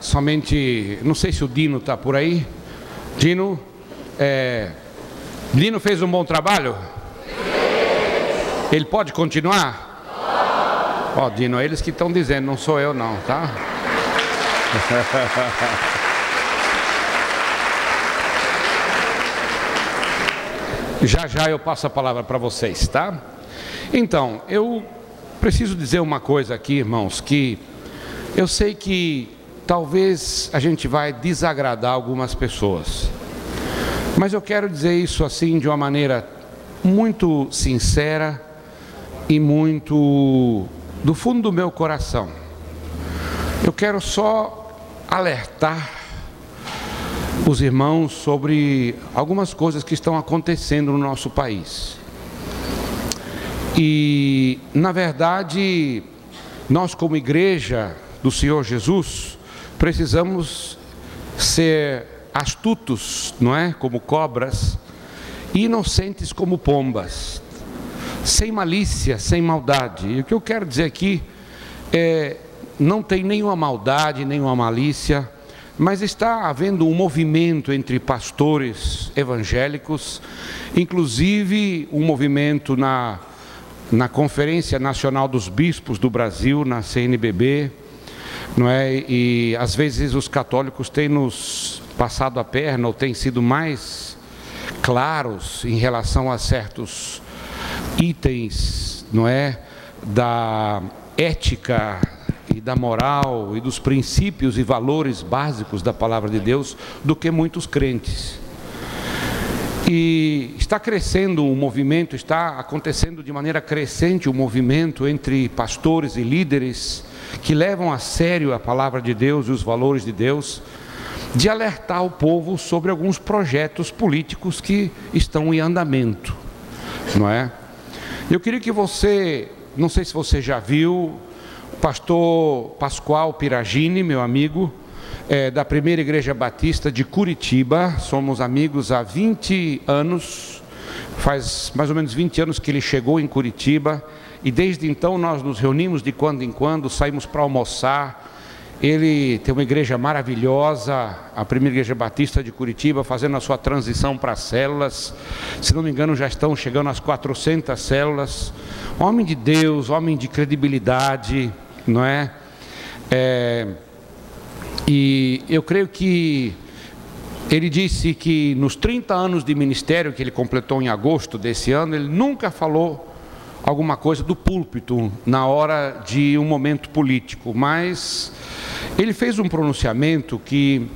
Somente, não sei se o Dino está por aí. Dino, é, Dino fez um bom trabalho? Ele pode continuar? Ó, oh, Dino, é eles que estão dizendo, não sou eu não, tá? já já eu passo a palavra para vocês, tá? Então, eu preciso dizer uma coisa aqui, irmãos, que eu sei que talvez a gente vai desagradar algumas pessoas, mas eu quero dizer isso assim de uma maneira muito sincera e muito do fundo do meu coração. Eu quero só alertar os irmãos sobre algumas coisas que estão acontecendo no nosso país. E, na verdade, nós, como igreja, do Senhor Jesus, precisamos ser astutos, não é? Como cobras, inocentes como pombas, sem malícia, sem maldade. E o que eu quero dizer aqui é: não tem nenhuma maldade, nenhuma malícia, mas está havendo um movimento entre pastores evangélicos, inclusive um movimento na, na Conferência Nacional dos Bispos do Brasil, na CNBB, não é? E às vezes os católicos têm nos passado a perna ou têm sido mais claros em relação a certos itens, não é, da ética e da moral e dos princípios e valores básicos da palavra de Deus do que muitos crentes. E está crescendo um movimento, está acontecendo de maneira crescente o um movimento entre pastores e líderes que levam a sério a palavra de Deus e os valores de Deus, de alertar o povo sobre alguns projetos políticos que estão em andamento, não é? Eu queria que você, não sei se você já viu, o pastor Pascoal Piragini, meu amigo, é, da Primeira Igreja Batista de Curitiba, somos amigos há 20 anos, faz mais ou menos 20 anos que ele chegou em Curitiba, e desde então nós nos reunimos de quando em quando, saímos para almoçar. Ele tem uma igreja maravilhosa, a primeira igreja batista de Curitiba, fazendo a sua transição para células. Se não me engano, já estão chegando às 400 células. Homem de Deus, homem de credibilidade, não é? é e eu creio que ele disse que nos 30 anos de ministério que ele completou em agosto desse ano, ele nunca falou alguma coisa do púlpito na hora de um momento político, mas ele fez um pronunciamento que,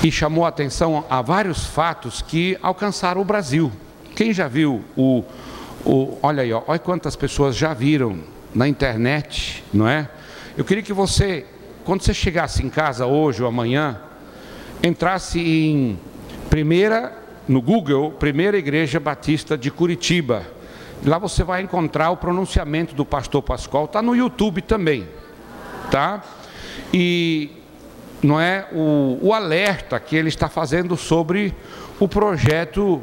que chamou atenção a vários fatos que alcançaram o Brasil. Quem já viu o, o olha aí, ó, olha quantas pessoas já viram na internet, não é? Eu queria que você, quando você chegasse em casa hoje ou amanhã, entrasse em primeira no Google, Primeira Igreja Batista de Curitiba Lá você vai encontrar o pronunciamento do pastor Pascoal, está no YouTube também, tá? E não é o, o alerta que ele está fazendo sobre o projeto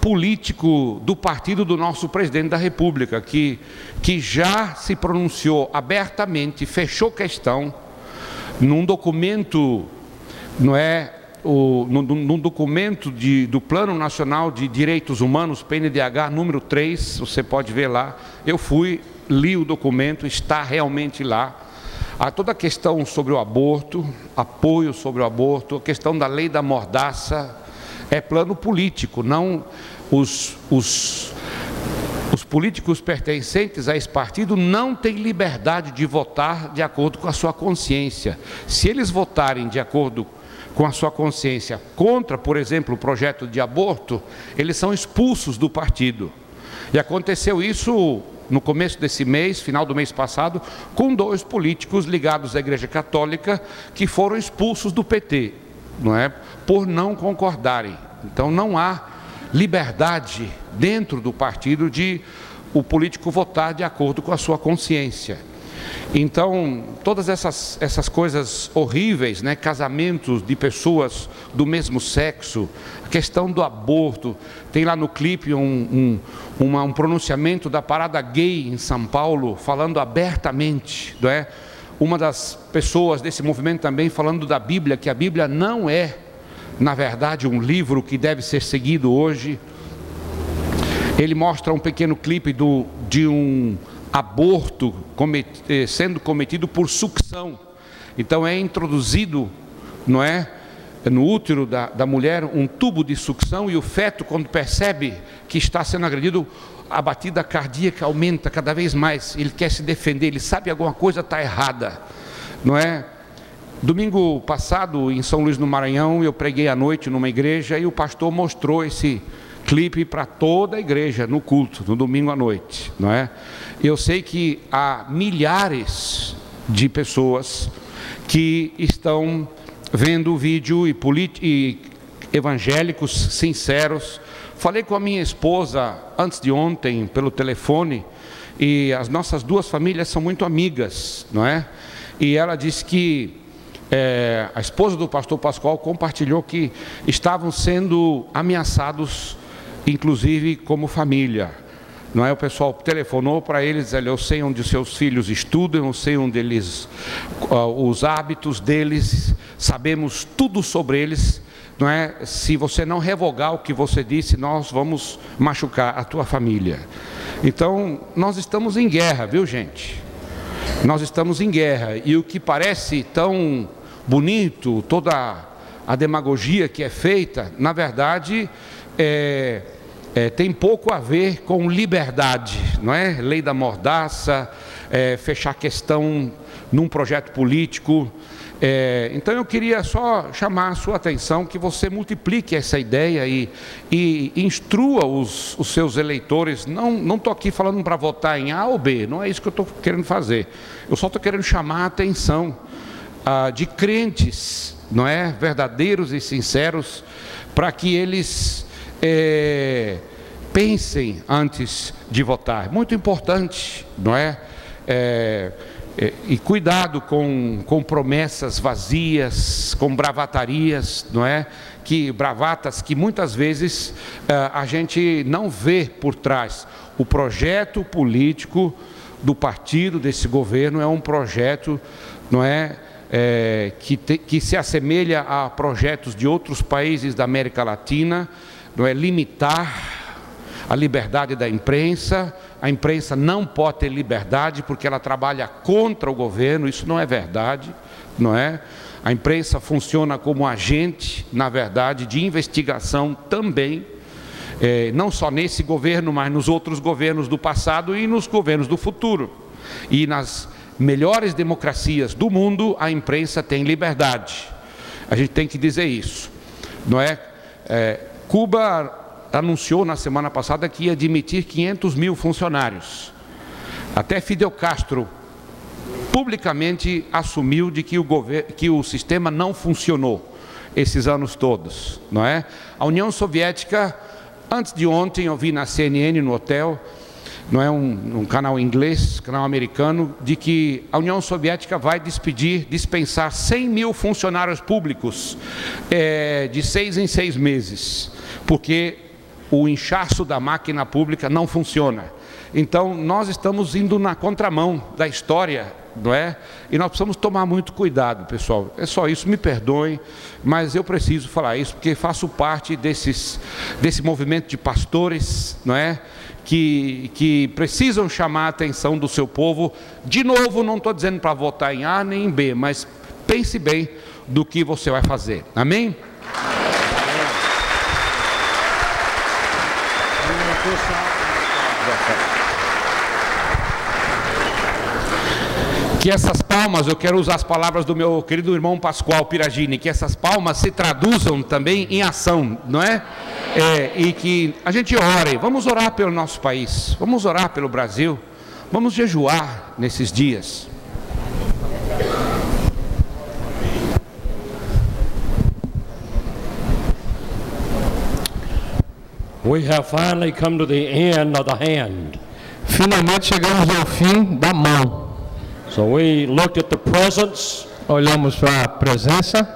político do partido do nosso presidente da República, que, que já se pronunciou abertamente, fechou questão num documento, não é, o, no, no documento de, do Plano Nacional de Direitos Humanos, PNDH número 3, você pode ver lá. Eu fui, li o documento, está realmente lá. Há toda a questão sobre o aborto, apoio sobre o aborto, a questão da lei da mordaça, é plano político, não os, os, os políticos pertencentes a esse partido não têm liberdade de votar de acordo com a sua consciência. Se eles votarem de acordo com a sua consciência contra, por exemplo, o projeto de aborto, eles são expulsos do partido. E aconteceu isso no começo desse mês, final do mês passado, com dois políticos ligados à Igreja Católica que foram expulsos do PT, não é? Por não concordarem. Então não há liberdade dentro do partido de o político votar de acordo com a sua consciência. Então, todas essas, essas coisas horríveis, né? casamentos de pessoas do mesmo sexo, a questão do aborto, tem lá no clipe um, um, uma, um pronunciamento da parada gay em São Paulo, falando abertamente, não é? uma das pessoas desse movimento também falando da Bíblia, que a Bíblia não é, na verdade, um livro que deve ser seguido hoje. Ele mostra um pequeno clipe do, de um aborto eh, sendo cometido por sucção. Então é introduzido, não é? No útero da, da mulher, um tubo de sucção, e o feto, quando percebe que está sendo agredido, a batida cardíaca aumenta cada vez mais, ele quer se defender, ele sabe alguma coisa está errada, não é? Domingo passado, em São Luís do Maranhão, eu preguei à noite numa igreja e o pastor mostrou esse clipe para toda a igreja no culto, no domingo à noite, não é? Eu sei que há milhares de pessoas que estão vendo o vídeo e, e evangélicos sinceros Falei com a minha esposa antes de ontem pelo telefone e as nossas duas famílias são muito amigas, não é? E ela disse que é, a esposa do pastor Pascoal compartilhou que estavam sendo ameaçados, inclusive como família. Não é? O pessoal telefonou para eles, dizendo, eu sei onde seus filhos estudam, eu sei onde eles, uh, os hábitos deles, sabemos tudo sobre eles não é? Se você não revogar o que você disse, nós vamos machucar a tua família. Então, nós estamos em guerra, viu, gente? Nós estamos em guerra e o que parece tão bonito, toda a demagogia que é feita, na verdade, é, é, tem pouco a ver com liberdade, não é? Lei da mordaça, é, fechar questão num projeto político. É, então eu queria só chamar a sua atenção que você multiplique essa ideia e, e instrua os, os, seus eleitores. Não estou aqui falando para votar em A ou B, não é isso que eu estou querendo fazer. Eu só estou querendo chamar a atenção ah, de crentes, não é, verdadeiros e sinceros, para que eles é, pensem antes de votar. Muito importante, não é? é é, e cuidado com, com promessas vazias, com bravatarias, não é? Que bravatas que muitas vezes uh, a gente não vê por trás. O projeto político do partido desse governo é um projeto, não é? é que, te, que se assemelha a projetos de outros países da América Latina, não é? Limitar a liberdade da imprensa, a imprensa não pode ter liberdade porque ela trabalha contra o governo, isso não é verdade, não é? A imprensa funciona como agente, na verdade, de investigação também, é, não só nesse governo, mas nos outros governos do passado e nos governos do futuro. E nas melhores democracias do mundo, a imprensa tem liberdade. A gente tem que dizer isso, não é? é Cuba anunciou na semana passada que ia admitir 500 mil funcionários. Até Fidel Castro publicamente assumiu de que o, que o sistema não funcionou esses anos todos, não é? A União Soviética, antes de ontem, eu vi na CNN no hotel, não é um, um, canal inglês, canal americano, de que a União Soviética vai despedir, dispensar 100 mil funcionários públicos é, de seis em seis meses, porque o inchaço da máquina pública não funciona. Então, nós estamos indo na contramão da história, não é? E nós precisamos tomar muito cuidado, pessoal. É só isso, me perdoem, mas eu preciso falar isso porque faço parte desses, desse movimento de pastores, não é? Que, que precisam chamar a atenção do seu povo. De novo, não estou dizendo para votar em A nem em B, mas pense bem do que você vai fazer. Amém? Que essas palmas, eu quero usar as palavras do meu querido irmão Pascoal Piragini, que essas palmas se traduzam também em ação, não é? é? E que a gente ore, vamos orar pelo nosso país, vamos orar pelo Brasil, vamos jejuar nesses dias. We have finally come to the end of the hand. Finalmente chegamos ao fim da mão. So we looked at the presence Olhamos para a presença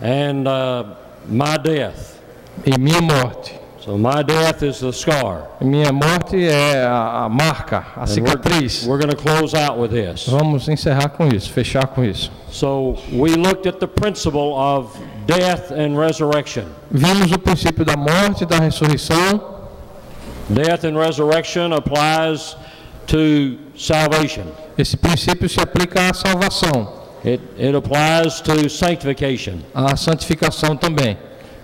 and uh, my death. e minha morte. So my death is the scar. Minha morte é a, a marca, a And we're, cicatriz. we're going to close out with this. Vamos encerrar com isso, fechar com isso. So we looked at the principle of death and resurrection. Vimos o princípio da morte e da ressurreição. Death and resurrection applies to salvation. Esse princípio se aplica à salvação, It, it applies to sanctification, à santificação também,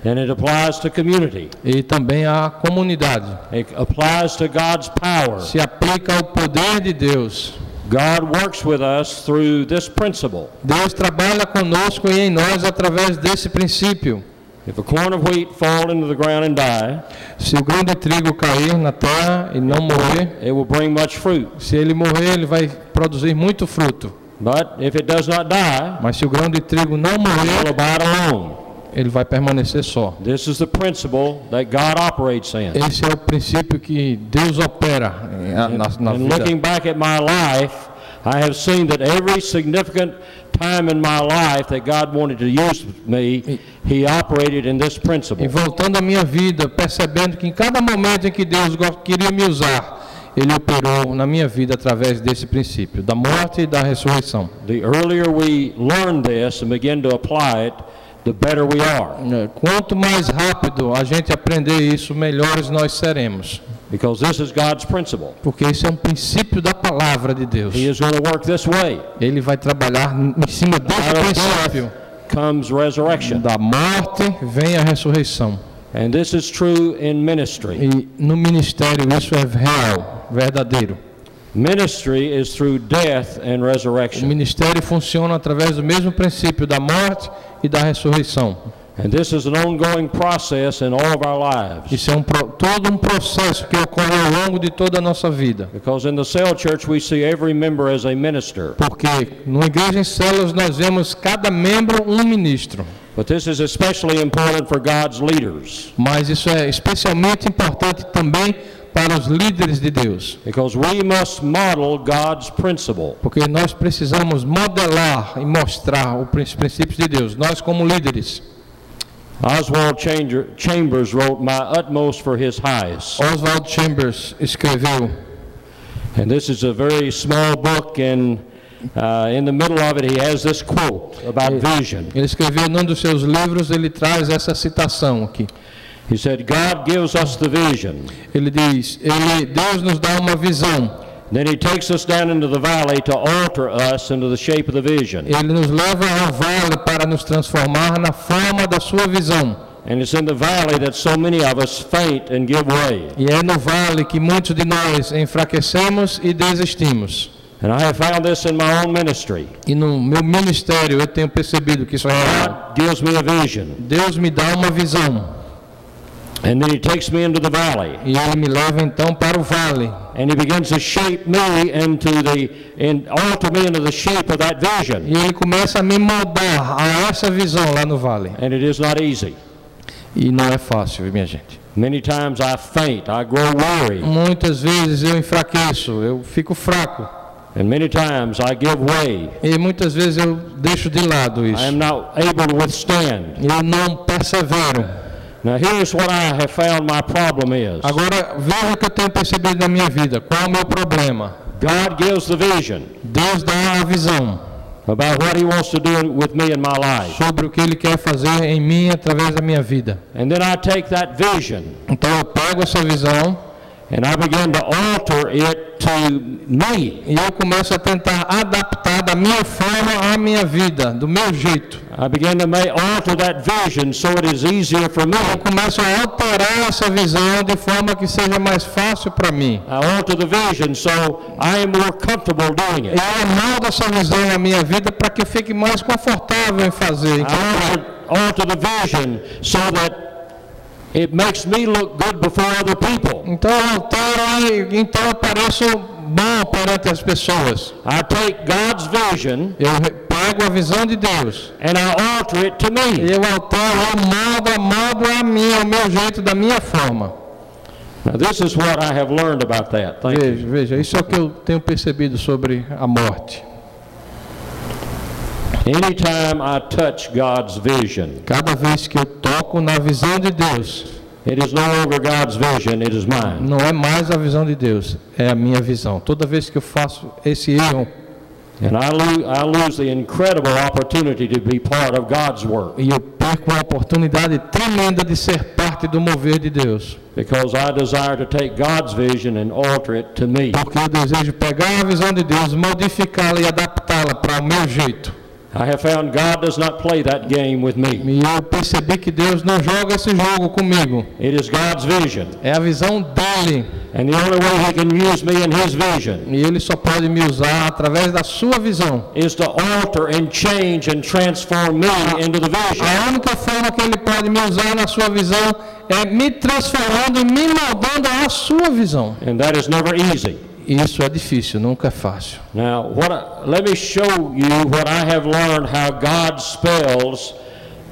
and it applies to community. e também à comunidade. It applies to God's power. Se aplica ao poder de Deus. God works with us through this principle. Deus trabalha conosco e em nós através desse princípio. If a corn of wheat fall into the ground and die, Se o grão de trigo cair na terra e não morrer, it will bring much fruit. se ele morrer, ele vai produzir muito fruto. But if it does not die, Mas se o grão de trigo não morrer, ele vai permanecer só. This is the principle that God operates in. Esse é o princípio que Deus opera eh, na, na And looking vida. back at my life, I have seen that every significant time in my life that God wanted to use me, He operated in this E principle. voltando à minha vida, percebendo que em cada momento em que Deus queria me usar, Ele operou na minha vida através desse princípio, da morte e da ressurreição. The earlier we learn this and begin to apply it, the better we are. Eh, Quanto mais rápido a gente aprender isso, melhores nós seremos. Because this is God's principle. Porque isso é um princípio da palavra de Deus. He is going to work this way. Ele vai trabalhar em cima desse princípio. comes resurrection. Da morte vem a ressurreição. And this is true in ministry. E no ministério isso é real, verdadeiro. Ministry is through death and O resurrection. ministério funciona através do mesmo princípio da morte e da ressurreição. And this is an ongoing process in all of our lives. Isso é um, todo um processo que ocorre ao longo de toda a nossa vida. Because in the cell church, we see every member as a minister. Porque numa igreja em células nós vemos cada membro um ministro. But this is especially important for God's leaders. Mas isso é especialmente importante também para os líderes de Deus. Because we must model God's principle. Porque nós precisamos modelar e mostrar os prin- princípios de Deus. Nós como líderes. Oswald Chambers wrote, My utmost for his highest. Oswald Chambers escreveu, And this is a very small book, and uh, in the middle of it, he has this quote about vision. ele escreveu num dos seus livros, ele traz essa citação aqui. He said, God gives us the vision. Ele diz, ele, Deus nos dá uma visão. Then he takes us down into the valley to alter us into the shape of the vision. Ele nos leva ao vale para nos transformar na forma da sua visão. And it's in the valley that so many of us faint and give way. E é no vale que muitos de nós enfraquecemos e desistimos. And I have found this in my own ministry. E no meu ministério eu tenho percebido que isso é real. Gives me a vision, Deus me dá uma visão and then he takes me into the valley, e ele me leva então para o vale and he begins to shape me into the, and alter me into the shape of that vision. e ele começa a me moldar a essa visão lá no vale. And it is not easy. E não é fácil, minha gente. Many times I faint, I grow weary, Muitas vezes eu enfraqueço, eu fico fraco and many times I give way. e muitas vezes eu deixo de lado I isso. am not able to withstand. Eu não persevero. Now, here's what I have found my problem is Agora veja o que eu tenho percebido na minha vida. Qual é o meu problema? God gives the vision Deus dá a visão about what He wants to do with me in my life. sobre o que Ele quer fazer em mim através da minha vida. And then I take that vision Então eu pego essa visão and I begin to alter it to me. e eu começo a tentar adaptar da minha forma à minha vida, do meu jeito. I begin to make, alter that vision so it is easier for me. Eu começo a alterar essa visão de forma que seja mais fácil para mim. I alter the vision so I am more comfortable doing it. Eu moldo essa visão na minha vida para que eu fique mais confortável em fazer. I alter, alter the vision so that it makes me look good before other people. Então eu altero e então eu pareço bom perante as pessoas. I take God's vision Eu pego a visão de Deus and I alter it to me. eu altero, eu moldo, moldo a minha, o meu jeito, da minha forma. Now, this is what I have learned about that. Thank you. Veja, veja, isso é o que eu tenho percebido sobre a morte. Anytime I touch God's vision, Cada vez que eu toco na visão de Deus, It is no longer God's vision, it is mine. Não é mais a visão de Deus, é a minha visão. Toda vez que eu faço esse erro And I, I lose the incredible opportunity to be part of God's work e eu perco uma oportunidade tremenda de ser parte do mover de Deus, because I desire to take God's vision and alter it to me. porque eu desejo pegar a visão de Deus, modificá-la e adaptá-la para o meu jeito. I have found God does not play that game with me. E eu percebi que Deus não joga esse jogo comigo. It is God's vision. É a visão dele. And the only way He can use me in His vision E ele só pode me usar através da sua visão. is to alter and change and transform me into the vision. A única forma que ele pode me usar na sua visão é me transformando e me moldando à sua visão. And that is never easy. Isso é difícil, nunca é fácil. Now, what I, let me show you what I have learned how God spells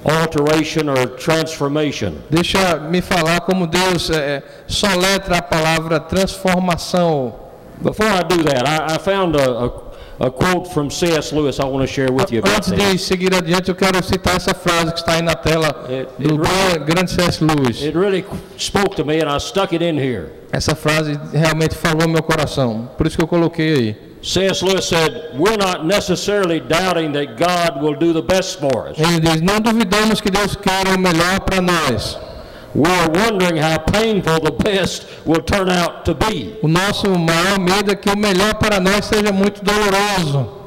alteration or transformation. Deixa me falar como Deus é, soletra a palavra transformação. Before I do that, I, I found a, a, a quote from C.S. Lewis I want to share with you about Antes de seguir adiante, eu quero citar essa frase que está aí na tela It- do grande C.S. Lewis. It really spoke to me and I stuck it in here. Essa frase realmente falou meu coração, por isso que eu coloquei aí. C.S. Lewis said, We're not necessarily doubting that God will do the best for us. Ele diz: Não duvidamos que Deus queira o melhor para nós. We're wondering how painful the best will turn out to be. O nosso maior medo é que o melhor para nós seja muito doloroso.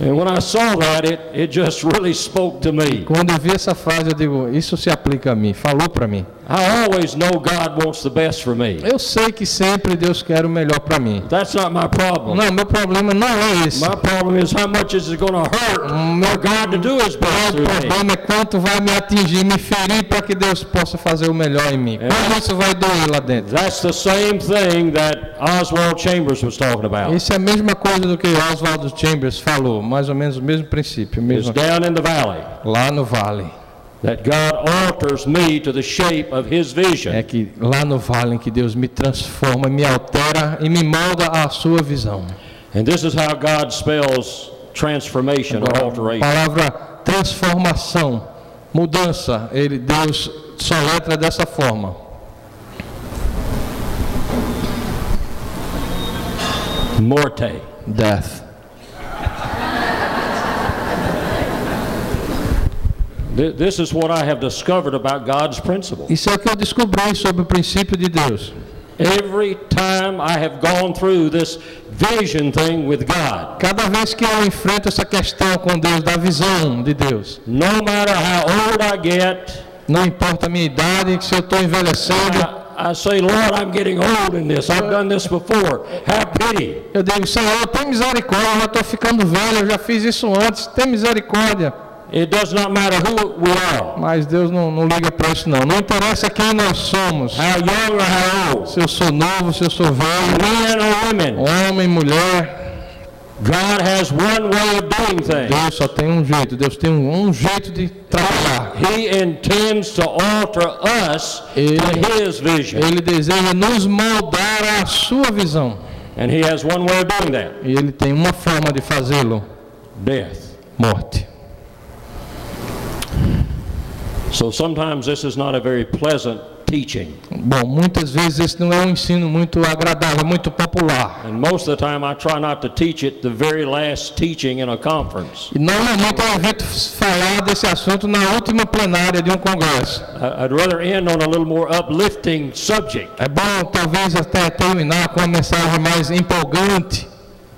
And when I saw that, it, it just really spoke to me. Quando eu vi essa frase, eu digo: Isso se aplica a mim, falou para mim. I always know God wants the best for me. Eu sei que sempre Deus quer o melhor para mim. That's not my problem. Não, meu problema não é esse. My problem is how much is it going to hurt for God to do His best through me. problema é quanto vai me atingir, me ferir para que Deus possa fazer o melhor em mim. Quanto isso vai doer lá dentro? That's the same thing that Oswald Chambers was talking about. Isso é a mesma coisa do que Oswald Chambers falou, mais ou menos o mesmo princípio, It's mesmo down in the valley lá no vale. That God alters me to the shape of His vision. É que lá no vale em que Deus me transforma, me altera e me molda à sua visão. And this is how God spells transformation or A alteration. palavra transformação, mudança, ele Deus soletra dessa forma. Morte. Death. This is what I have discovered about God's principle. Isso é o que eu descobri sobre o princípio de Deus. Every time I have gone through this vision thing with God, Cada vez que eu enfrento essa questão com Deus, da visão de Deus, no matter how old I get, não importa a minha idade, se eu estou envelhecendo, I, say, Lord, I'm getting old in this. I've done this before. Have pity. eu digo, Senhor, tem misericórdia, eu estou ficando velho, eu já fiz isso antes, tem misericórdia. It does not matter who we are, Mas Deus não, não liga para isso não. Não interessa quem nós somos. Se eu sou novo, se eu sou velho, men or women. homem, mulher, God has one way of doing things. Deus só tem um jeito. Deus tem um, um jeito de trabalhar. He intends to alter us Ele- to His vision. Ele deseja nos moldar à sua visão. And He has one way of doing that E ele tem uma forma de fazê-lo: death. morte. So sometimes this is not a very pleasant teaching. Bom, muitas vezes esse não é um ensino muito agradável, muito popular. And most of the time I try not to teach it the very last teaching in a conference. E normalmente eu evito falar desse assunto na última plenária de um congresso. I'd rather end on a little more uplifting subject. É bom talvez até terminar com uma mensagem mais empolgante.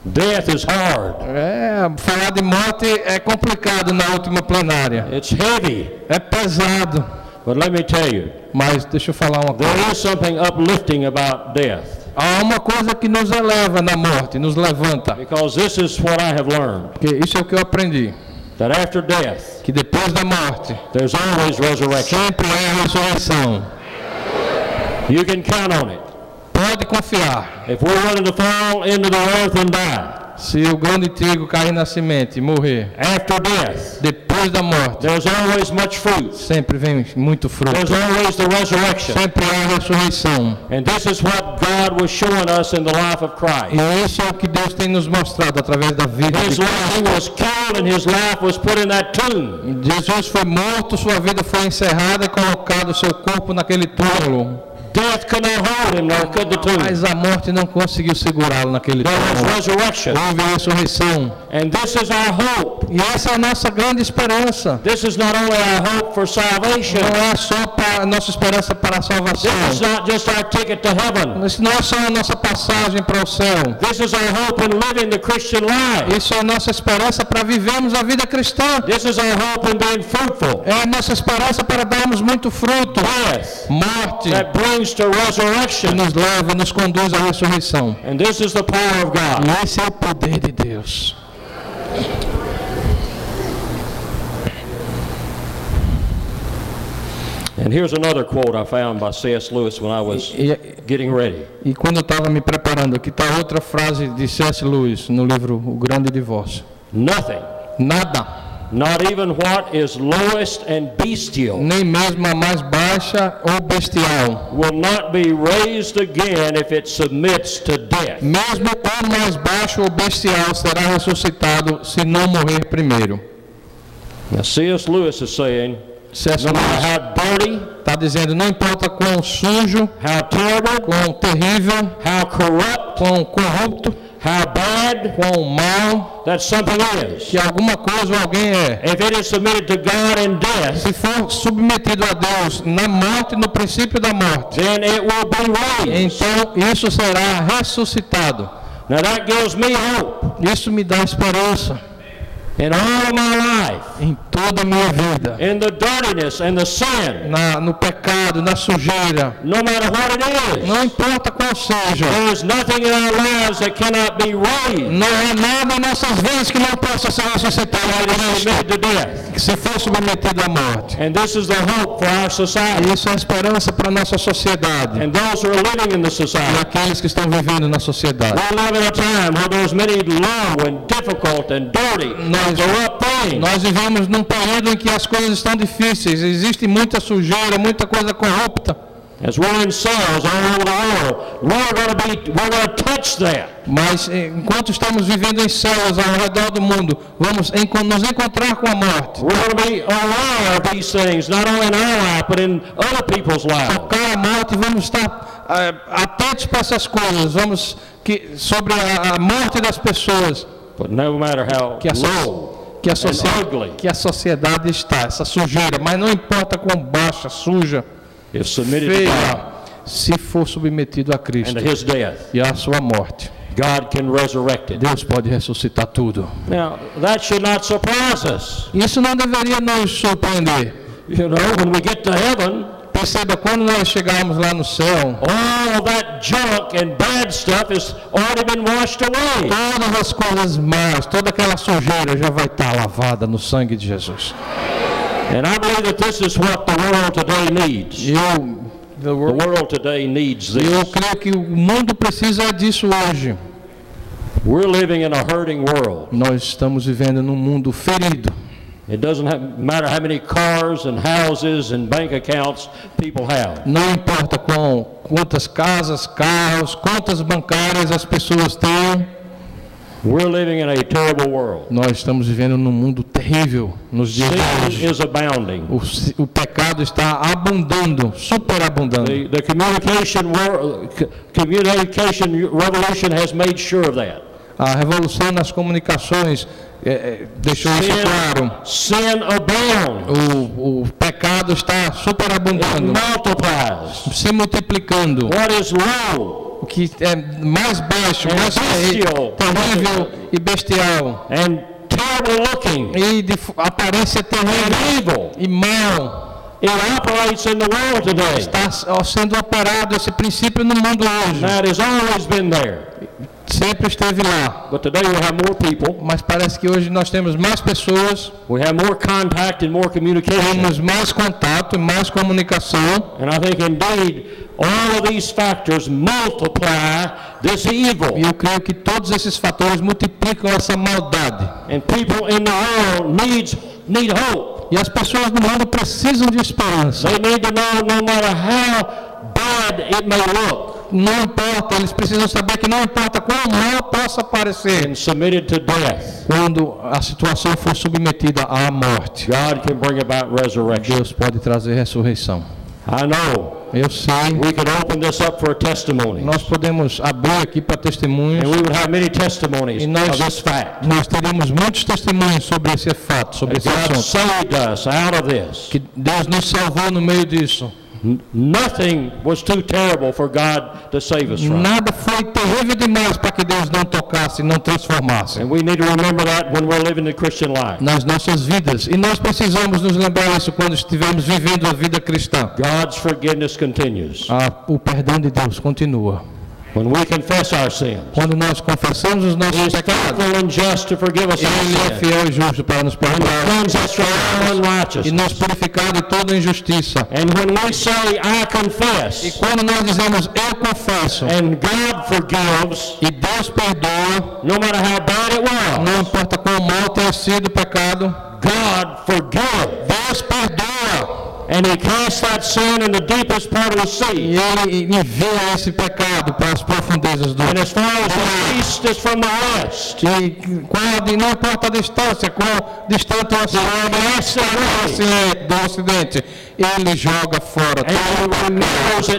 Death is hard. É, falar de morte é complicado na última plenária. It's heavy. É pesado. But let me tell you, Mas deixa eu falar uma coisa. there is something uplifting about death. Há uma coisa que nos eleva na morte, nos levanta. Because this is what I have learned. Que isso é o que eu aprendi. That after death, Que depois da morte, there's always resurrection. sempre é a ressurreição. You can count on it. Pode confiar. If we're willing to fall into the earth and die, Se o grão de trigo cair na semente e morrer, after death, depois da morte, there's always much fruit. sempre vem muito fruto. There's always the resurrection. Sempre há a ressurreição. And this is what God was showing us in the life of Christ. E isso é o que Deus tem nos mostrado através da vida His de life, he was killed and his life was put in that tomb. Jesus foi morto, sua vida foi encerrada e colocado seu corpo naquele túmulo. Death could not hold him, nor could the tomb. Mas a morte não conseguiu segurá-lo naquele There was túmulo. resurrection. Houve ressurreição. And this is our hope. E essa é a nossa grande esperança. This is not only our hope for salvation. Não é só para a nossa esperança para a salvação. This is not just our ticket to heaven. Isso não é só a nossa passagem para o céu. This is our hope in living the Christian life. Isso é a nossa esperança para vivermos a vida cristã. This is our hope in being fruitful. É a nossa esperança para darmos muito fruto. Death Morte that brings to que resurrection. nos leva, nos conduz à ressurreição. And this is the power of God. E esse é o poder de Deus. And here's another quote I found by C.S. Lewis when I was E, getting ready. e quando eu estava me preparando, aqui está outra frase de C.S. Lewis no livro O Grande Divórcio. Nothing, Nada, not even what is lowest and bestial, nem mesmo a mais baixa ou bestial, will not be raised again if it submits to death. mesmo o mais baixo ou bestial será ressuscitado se não morrer primeiro. Now, C.S. Lewis is saying, C.S. Lewis how dirty, está dizendo, não importa quão sujo, how terrible, quão terrível, how corrupt, quão corrupto, how bad quão mal that something is, que alguma coisa ou alguém é, if it is submitted to God in death, se for submetido a Deus na morte, no princípio da morte, then it will be raised. então isso será ressuscitado. Now that gives me hope Isso me dá esperança in all my life, em toda a minha vida, in the dirtiness and the sin, na, no pecado, na sujeira, no matter what it is. não importa qual seja. There is nothing in our lives that cannot be raised Não há nada em nossas vidas que não possa ser ressuscitado que se for submetido à morte. And this is the hope for our society E isso é a esperança para a nossa sociedade and those who are living in the e society. aqueles que estão vivendo na sociedade. We live in a time where there's many low and difficult and dirty Nós, nós vivemos num período em que as coisas estão difíceis, existe muita sujeira, muita coisa corrupta, As we're in all over the world, we're going to be, we're going to touch that. mas eh, enquanto estamos vivendo em céus ao redor do mundo, vamos nos encontrar com a morte. We're going to be aware of these things, not only in our life, but in other people's lives. Tocar a morte, vamos estar eh, atentos para essas coisas, vamos que sobre a, a morte das pessoas, But no matter how que a, so- low que a, and socie- ugly, que a sociedade está, essa sujeira, mas não importa quão baixa, suja, feia, se for submetido a Cristo e à sua morte, God can resurrect it. Deus pode ressuscitar tudo. Now, that should not surprise us. Isso não deveria nos surpreender. You know, when we get to heaven, Perceba, quando nós chegarmos lá no céu, all that junk and bad stuff has already been washed away. todas as coisas más, toda aquela sujeira já vai estar lavada no sangue de Jesus. And I believe that this is what the world today needs. Eu, The world today needs eu this. creio que o mundo precisa disso hoje. We're living in a hurting world. Nós estamos vivendo num mundo ferido. It doesn't have, matter how many cars and houses and bank accounts people have. Não importa com quantas casas, carros, contas bancárias as pessoas têm, We're living in a terrible world. nós estamos vivendo num mundo terrível nos dias de Sin hoje. is abounding. O, o pecado está abundando, superabundando. The, the communication, communication revolution has made sure of that. A revolução nas comunicações eh, eh, deixou isso claro. Sin abounds. O, o pecado está superabundando, multiplies. se multiplicando. What is low O que é mais baixo, É mais terrível e bestial. and terrible looking E de aparência terrível and e mal. it operates in the world today. Está sendo operado esse princípio no mundo hoje. That has always been there. Sempre esteve lá. But today we have more people, Mas parece que hoje nós temos mais pessoas, we have more contact and more communication. temos mais contato e mais comunicação. And I think indeed all of these factors multiply this evil. E eu creio que todos esses fatores multiplicam essa maldade. And people in the world needs need hope. E as pessoas do mundo precisam de esperança. They need to know no matter how bad it may look Não importa, eles precisam saber que não importa quão mal possa parecer, and submitted to death, quando a situação for submetida à morte, God can bring about resurrection. Deus pode trazer ressurreição. I know Eu sei. we could open this up for testimony, Nós podemos abrir aqui para testemunhos. and we would have many testimonies E nós, of this fact. nós teremos muitos testemunhos sobre esse fato, sobre esse God assunto. saved us out of this. Que Deus nos salvou no meio disso. Nothing was too terrible for God to save us from. Nada foi terrível demais para que Deus não tocasse, não transformasse And we need to remember that when we're living the Christian life. nas nossas vidas. E nós precisamos nos lembrar isso quando estivermos vivendo a vida cristã. God's forgiveness continues. Ah, o perdão de Deus continua. When we confess our sins, Quando nós confessamos os nossos pecados, faithful and just to forgive us Ele é fiel e justo para nos perdoar e nos purificar de toda injustiça. And when we say, I E confess, quando nós dizemos eu confesso and God forgives, e Deus perdoa, no matter how bad it was, não importa quão mal tenha sido o pecado, God forgives. Deus perdoa. And He casts that sin in the deepest part of the sea. E Ele envia esse pecado para as profundezas do And as far as the east is from the west, E qual, não importa a distância, qual distante o ocidente, o ocidente, do ocidente, ele joga fora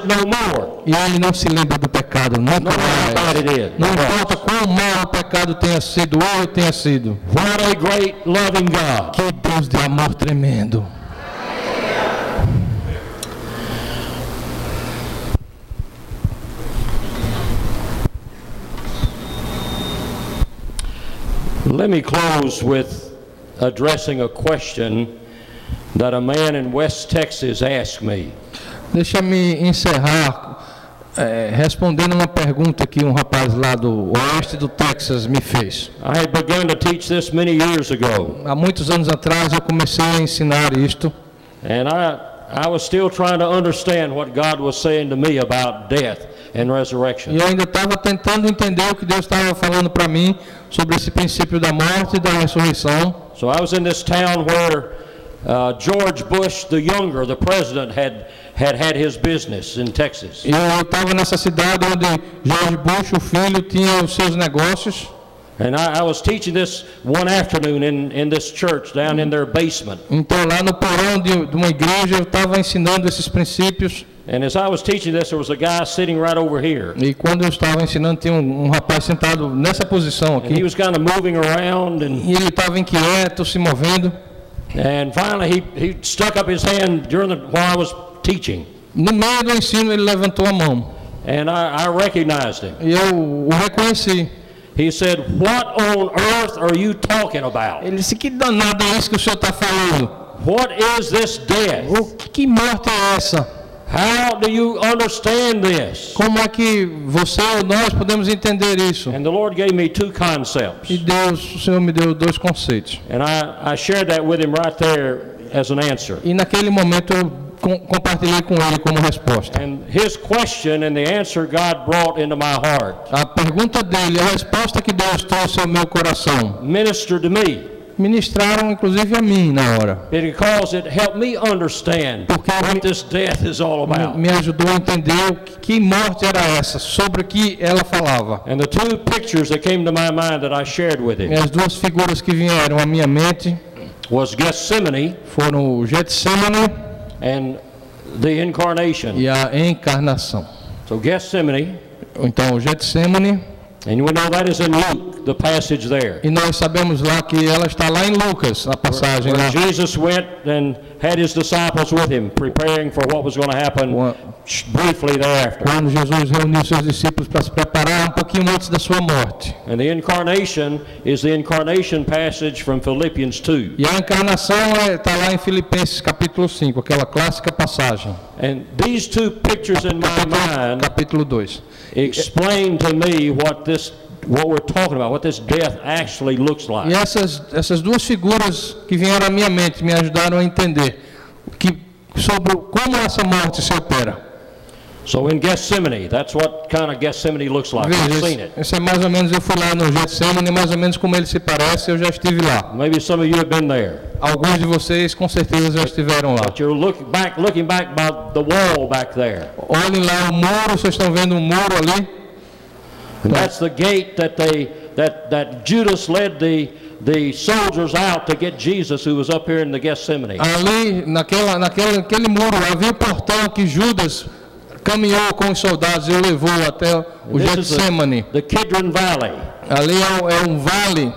no more. e ele não se lembra do pecado, nunca No mais. Não importa quão mal o pecado tenha sido ou tenha sido. What a great loving God. Que Deus de amor tremendo. Let me close with addressing a question that a man in West Texas asked me. Deixa-me encerrar eh, respondendo uma pergunta que um rapaz lá do oeste do Texas me fez. I had begun to teach this many years ago, Há muitos anos atrás eu comecei a ensinar isto and I, I was still trying to understand what God was saying to me about death. E eu ainda estava tentando entender o que Deus estava falando para mim sobre esse princípio da morte e da ressurreição. So I was in this town where uh, George Bush, the younger, the president, had, had had his business in Texas. E eu estava nessa cidade onde George Bush, o filho, tinha os seus negócios. And I, I was teaching this one afternoon in, in this church down in their basement. Então, lá no porão de, de uma igreja, eu estava ensinando esses princípios. And as I was teaching this, there was a guy sitting right over here. E quando eu estava ensinando, tinha um, um rapaz sentado nessa posição And he aqui. was kind of moving around, and, E ele estava inquieto, se movendo. and finally he, he stuck up his hand during the, while I was teaching. No meio do ensino, ele levantou a mão. And I, I recognized him. E eu o reconheci. He said, What on earth are you talking about? Ele disse: Que danado é isso que o senhor está falando? What is this death? O que, que morte é essa? How do you understand this? Como é que você ou nós podemos entender isso? And the Lord gave me two concepts. E Deus, o Senhor me deu dois conceitos. And I, I shared that with him right there as an answer. E naquele momento eu com, compartilhei com ele como resposta. And his question and the answer God brought into my heart A pergunta dele, a resposta que Deus trouxe ao meu coração, ministered to me ministraram inclusive a mim na hora. because it helped me understand Porque what this death is all about. me ajudou a entender que, morte era essa, sobre o que ela falava. And the two pictures that came to my mind that I shared with E him as duas figuras que vieram à minha mente was Gethsemane foram o Getsemane and the incarnation. e a encarnação. So Gethsemane, Então, o Getsemane, and we know that is in Luke, the passage there. e nós sabemos lá que ela está lá em Lucas, na passagem Where lá. Jesus went and had his disciples with him, preparing for what was going to happen briefly thereafter. Quando Jesus reuniu seus discípulos para se preparar um pouquinho antes da sua morte. And the incarnation is the incarnation passage from Philippians 2. E a encarnação está lá em Filipenses capítulo 5, aquela clássica passagem. And these two pictures in my mind Capítulo 2. explain to me what this what we're talking about, what this death actually looks E like. essas, essas duas figuras que vieram à minha mente me ajudaram a entender que, sobre como essa morte se opera. So in Gethsemane, that's what kind of Gethsemane looks like. I've seen it. esse é mais ou menos, eu fui lá no Getsemane, mais ou menos como ele se parece, eu já estive lá. Maybe some of you have been there. Alguns de vocês com certeza já estiveram lá. But you're look back, looking back by the wall back there. Olhem lá o muro, vocês estão vendo um muro ali? And that's the gate that they that that Judas led the the soldiers out to get Jesus, who was up here in the Gethsemane. Ali, naquela, naquele, naquele muro, havia o portão que Judas caminhou com os soldados e o levou até o Getsemane. the, the Kidron Valley. Ali é, um- é um vale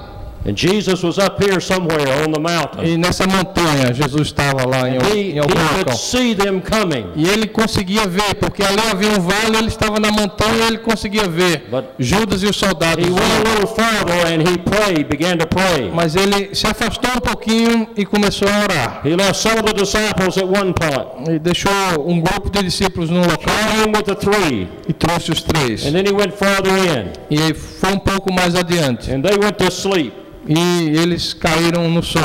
And Jesus was up here somewhere on the mountain. e nessa montanha Jesus estava lá em, He, em he algum could local. see them coming. E ele conseguia ver, porque ali havia um vale, ele estava na montanha e ele conseguia ver But Judas e os soldados. He went a little farther and he prayed, began to pray. Mas ele se afastou um pouquinho e começou a orar. He left some of the disciples at one point, E deixou um grupo de discípulos no local came with the three, e trouxe os três. and then he went farther in, E foi um pouco mais adiante. and they went to sleep. E eles caíram no sono.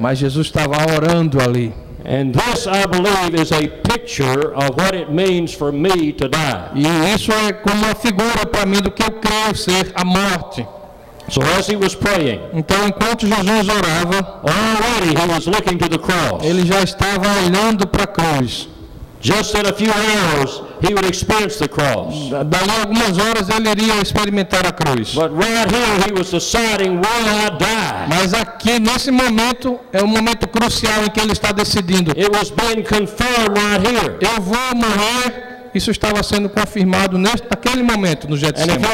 Mas Jesus estava orando ali. And this, I believe, is a picture of what it means for me to die. E isso é como uma figura para mim do que eu creio ser a morte. So as he was praying, Então, enquanto Jesus orava, already he was looking to the cross. ele já estava olhando para a cruz. Just in a few hours, he would experience the cross. A algumas horas ele iria experimentar a cruz. But right here, he was deciding, will I die? Mas aqui, nesse momento, é o momento crucial em que ele está decidindo: It was being confirmed right here. eu vou morrer. Isso estava sendo confirmado neste, naquele momento no Getsemane.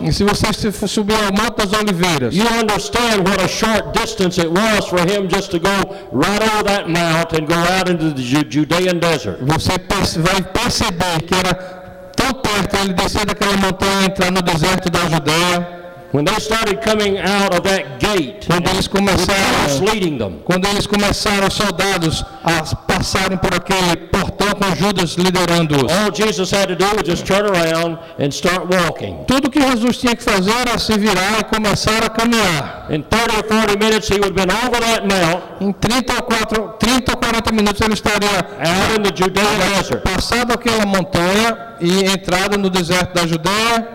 E se você subir ao Monte das Oliveiras, you understand what a short distance it was for him just to go right over that mount and go out into the Ju- Judean desert. você vai perceber que era tão perto ele descer daquela montanha e entrar no deserto da Judéia. When they started coming out of that gate, Quando eles começaram, leading them, quando eles começaram os soldados a passarem por aquele portão com Judas liderando-os. all Jesus had to do was just turn around and start walking. Tudo que Jesus tinha que fazer era se virar e começar a caminhar. In 30 or 40 minutes, he would have been over that mount, Em 30 ou, 4, 30 ou 40 minutos ele estaria out in the Judean desert, passado aquela montanha e entrado no deserto da Judéia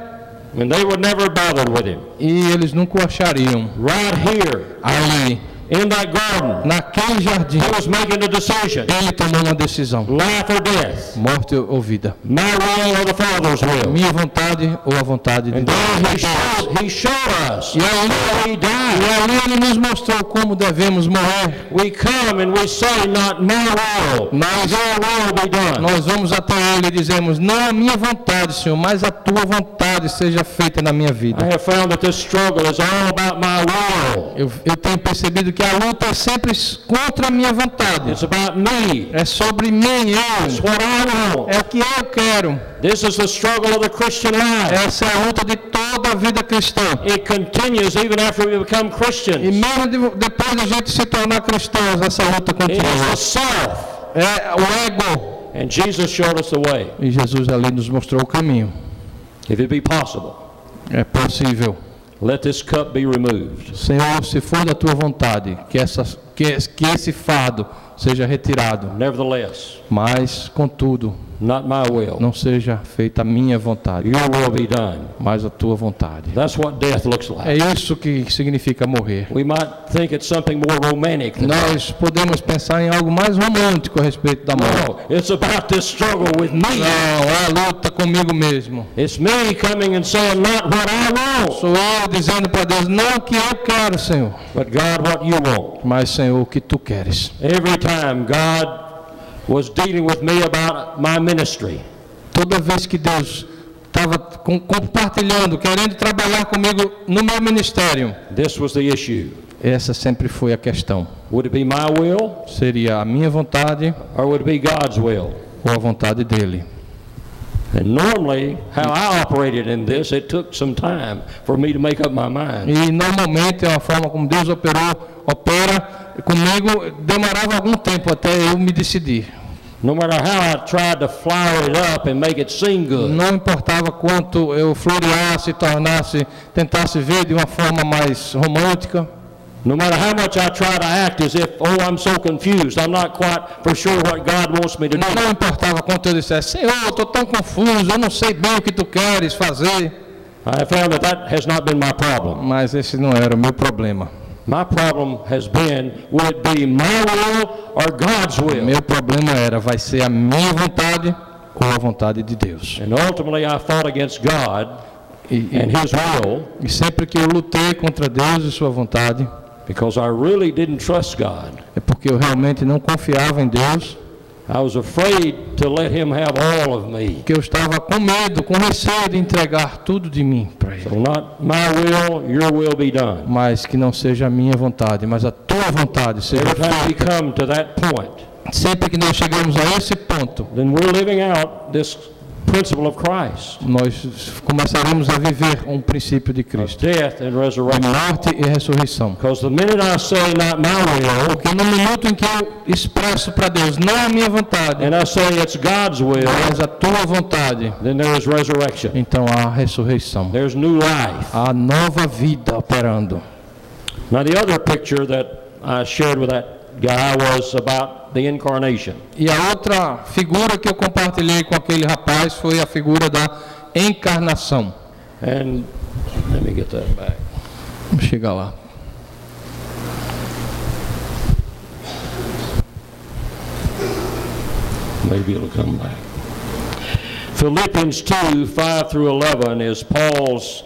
and they would never bothered with him. e eles nunca o achariam Right here, ali, in that garden, naquele jardim. he was making a decision, Ele tomou uma decisão: life or death, morte ou vida. my will or the Father's will. Minha vontade ou a vontade de And Deus. he showed, he showed us E aí, how we e ali ele nos mostrou como devemos morrer. We come and we say, not my will, Nós, your will be done. nós vamos até ele e dizemos: Não a minha vontade, Senhor, mas a tua vontade seja feita na minha vida. I have found that this struggle is all about my will. Eu, eu tenho percebido que a luta é sempre contra a minha vontade. It's about me. É sobre mim, It's eu. what I want. É o que eu quero. This is the struggle of the Christian life. Essa é a luta de toda a vida cristã. It continues even after we become E Christians. mesmo de- depois da gente se tornar cristãos, essa luta It is continua. the self. É o ego. And Jesus showed us the way. E Jesus ali nos mostrou o caminho. If it be possible, É possível. Let this cup be removed. Senhor, se for da tua vontade, que, essa, que, que esse fardo seja retirado. Nevertheless, Mas, contudo, not my will. não seja feita a minha vontade, Your will be done. mas a tua vontade. That's what death looks É like. isso que significa morrer. We might think it's something more romantic than. Nós podemos pensar em algo mais romântico a respeito da morte. No, it's about this struggle with me. Não, é a luta comigo mesmo. It's me coming and saying, not what I want, Sou eu dizendo para Deus, não o que eu quero, Senhor, but God, what you want. mas, Senhor, o que tu queres. Every time God was dealing with me about my ministry, Toda vez que Deus estava com- compartilhando, querendo trabalhar comigo no meu ministério, this was the issue. essa sempre foi a questão. Would it be my will Seria a minha vontade or would it be God's will? ou a vontade dele. And normally, how I operated in this, it took some time for me to make up my mind. E normalmente a forma como Deus operou, opera comigo, demorava algum tempo até eu me decidir. No matter how I tried to flower it up and make it seem good, Não importava quanto eu floreasse, tornasse, tentasse ver de uma forma mais romântica, No matter how much I try to act as if, oh, I'm so confused, I'm not quite for sure what God wants me to do. Não importava quanto eu dissesse, Senhor, eu estou tão confuso, eu não sei bem o que tu queres fazer. I found that that has not been my problem. Mas esse não era o meu problema. My problem has been, will it be my will or God's will? Meu problema era, vai ser a minha vontade ou a vontade de Deus? And ultimately I fought against God E, e- and His will e sempre que eu lutei contra Deus e sua vontade, because I really didn't trust God. é porque eu realmente não confiava em Deus, I was afraid to let Him have all of me. que eu estava com medo, com receio de entregar tudo de mim para Ele. So not my will, your will be done. Mas que não seja a minha vontade, mas a tua vontade seja Every time we come to that point, Sempre que nós chegamos a esse ponto, then we're living out this principle of Christ, nós começaremos a viver um princípio de Cristo, death and resurrection. morte e ressurreição. Because the minute I say not my will, Porque no minuto em que eu expresso para Deus, não a minha vontade, and I say it's God's will, mas a tua vontade, then there is resurrection. então há ressurreição. There's new life. Há nova vida operando. Now, the other picture that I shared with that guy was about the incarnation. E a outra figura que eu compartilhei com aquele rapaz foi a figura da encarnação. And let me get that back. Vamos chegar lá. Maybe it'll come back. Philippians 2 5 through 11 is Paul's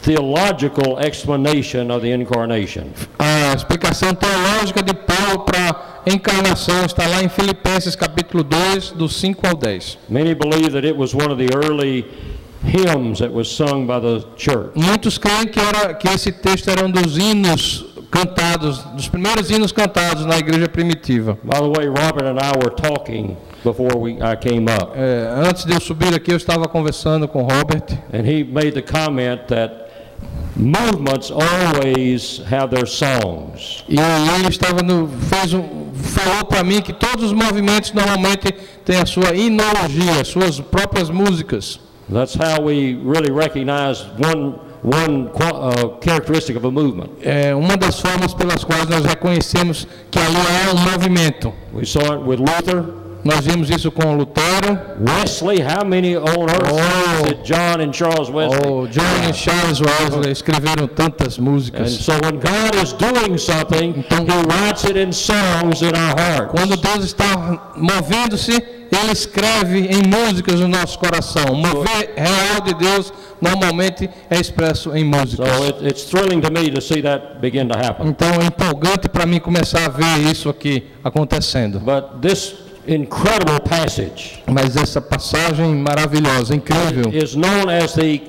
theological explanation of the incarnation. A explicação teológica de Paulo para encarnação está lá em Filipenses capítulo 2, do 5 ao 10. Many believe that it was one of the early hymns that was sung by the church. Muitos creem que, era, que esse texto era um dos hinos cantados, dos primeiros hinos cantados na igreja primitiva. By the way, Robert and I were talking before we, I came up, É, antes de eu subir aqui, eu estava conversando com Robert and he made the comment that movements always have their songs. e ele estava no, fez um, falou para mim que todos os movimentos normalmente têm a sua inologia, suas próprias músicas. That's how we really recognize one, one uh, characteristic of a movement. É uma das formas pelas quais nós reconhecemos que ali há um movimento. We saw it with Luther. Nós vimos isso com Lutero, Wesley, how many on earth Oh. did John and Charles Wesley? o John e Charles Wesley escreveram tantas And músicas. so when God is doing something, Então- He writes it in songs in our hearts. Quando Deus está movendo-se, Ele escreve em músicas no nosso coração. O mover real de Deus normalmente é expresso em músicas. it, it's thrilling to me to see that begin to happen. Então é empolgante para mim começar a ver isso aqui acontecendo. But this incredible passage Mas essa passagem maravilhosa, incrível, is known as the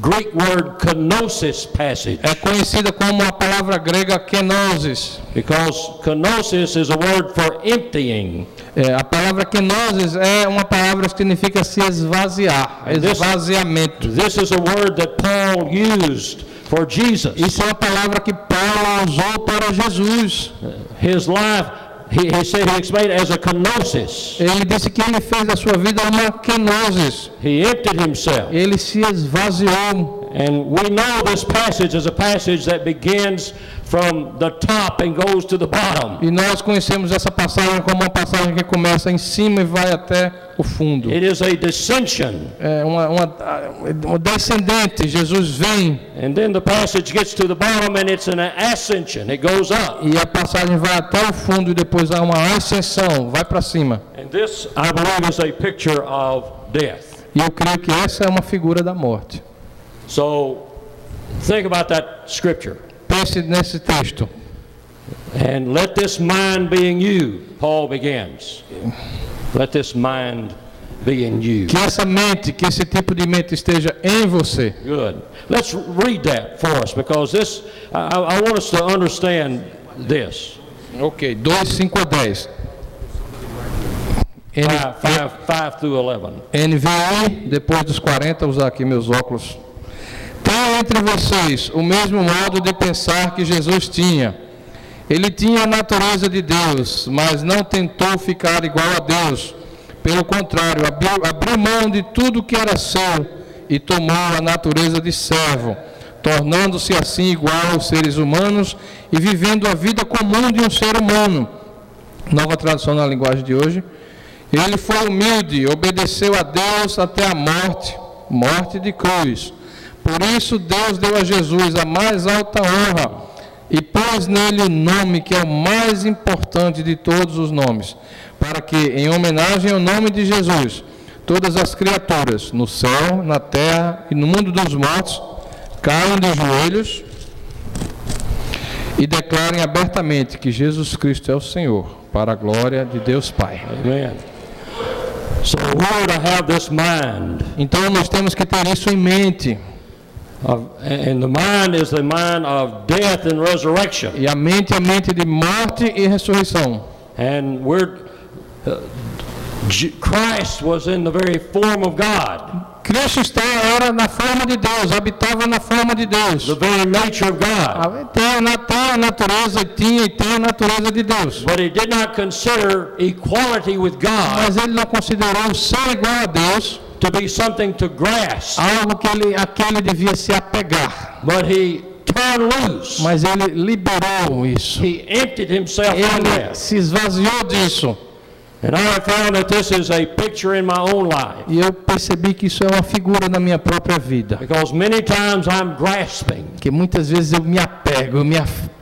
Greek word kenosis passage é conhecida como a palavra grega kenosis. because kenosis is a word for emptying. É, a palavra kenosis é uma palavra que significa se esvaziar, this- esvaziamento. This is a word that Paul used for Jesus. Isso é uma palavra que Paulo usou para Jesus. His life, he, he said he explained it as a kenosis. Ele disse que ele fez da sua vida uma kenosis. He emptied himself. Ele se esvaziou. And we know this passage is a passage that begins from the top and goes to the bottom. E nós conhecemos essa passagem como uma passagem que começa em cima e vai até o fundo. It is a dissension. É uma, uma, uma descendente, Jesus vem And then the passage gets to the bottom and it's an ascension. It goes up. e a passagem vai até o fundo e depois há uma ascensão, vai para cima. And this, I believe, is a picture of death. E eu creio que essa é uma figura da morte. So think about that scripture. Pense nesse texto. And let this mind be in you, Paul begins. Let this mind be in you. Que essa mente, que esse tipo de mente esteja em você. Good. Let's read that for us because this, I, I want us to understand this. Ok, 2, 5 a 10. N, Five, five, five through 11. NVI, depois dos 40, usar aqui meus óculos. Entre vocês o mesmo modo de pensar que Jesus tinha. Ele tinha a natureza de Deus, mas não tentou ficar igual a Deus. Pelo contrário, abriu, abriu mão de tudo que era seu e tomou a natureza de servo, tornando-se assim igual aos seres humanos e vivendo a vida comum de um ser humano. Nova tradução na linguagem de hoje. Ele foi humilde, obedeceu a Deus até a morte, morte de cruz. Por isso Deus deu a Jesus a mais alta honra e pôs nele o nome que é o mais importante de todos os nomes, para que, em homenagem ao nome de Jesus, todas as criaturas, no céu, na terra e no mundo dos mortos, caiam de joelhos e declarem abertamente que Jesus Cristo é o Senhor, para a glória de Deus Pai. Mind. Então nós temos que ter isso em mente. E a mente é a mente de morte e ressurreição. And we're, uh, Christ was in the very form of God, Cristo está era na forma de Deus, habitava na forma de Deus. the very nature of God. Tem a, na- tem a natureza, tinha e tem a natureza de Deus. But he did not consider equality with God Mas ele não considerou ser igual a Deus to be something to grasp, algo que ele, a que ele devia se apegar. but he turned loose. Mas ele liberou isso. He emptied himself Ele se esvaziou disso. And I found that this is a picture in my own life. E eu percebi que isso é uma figura na minha própria vida. Because many times I'm grasping. Que muitas vezes eu me apego, eu me apego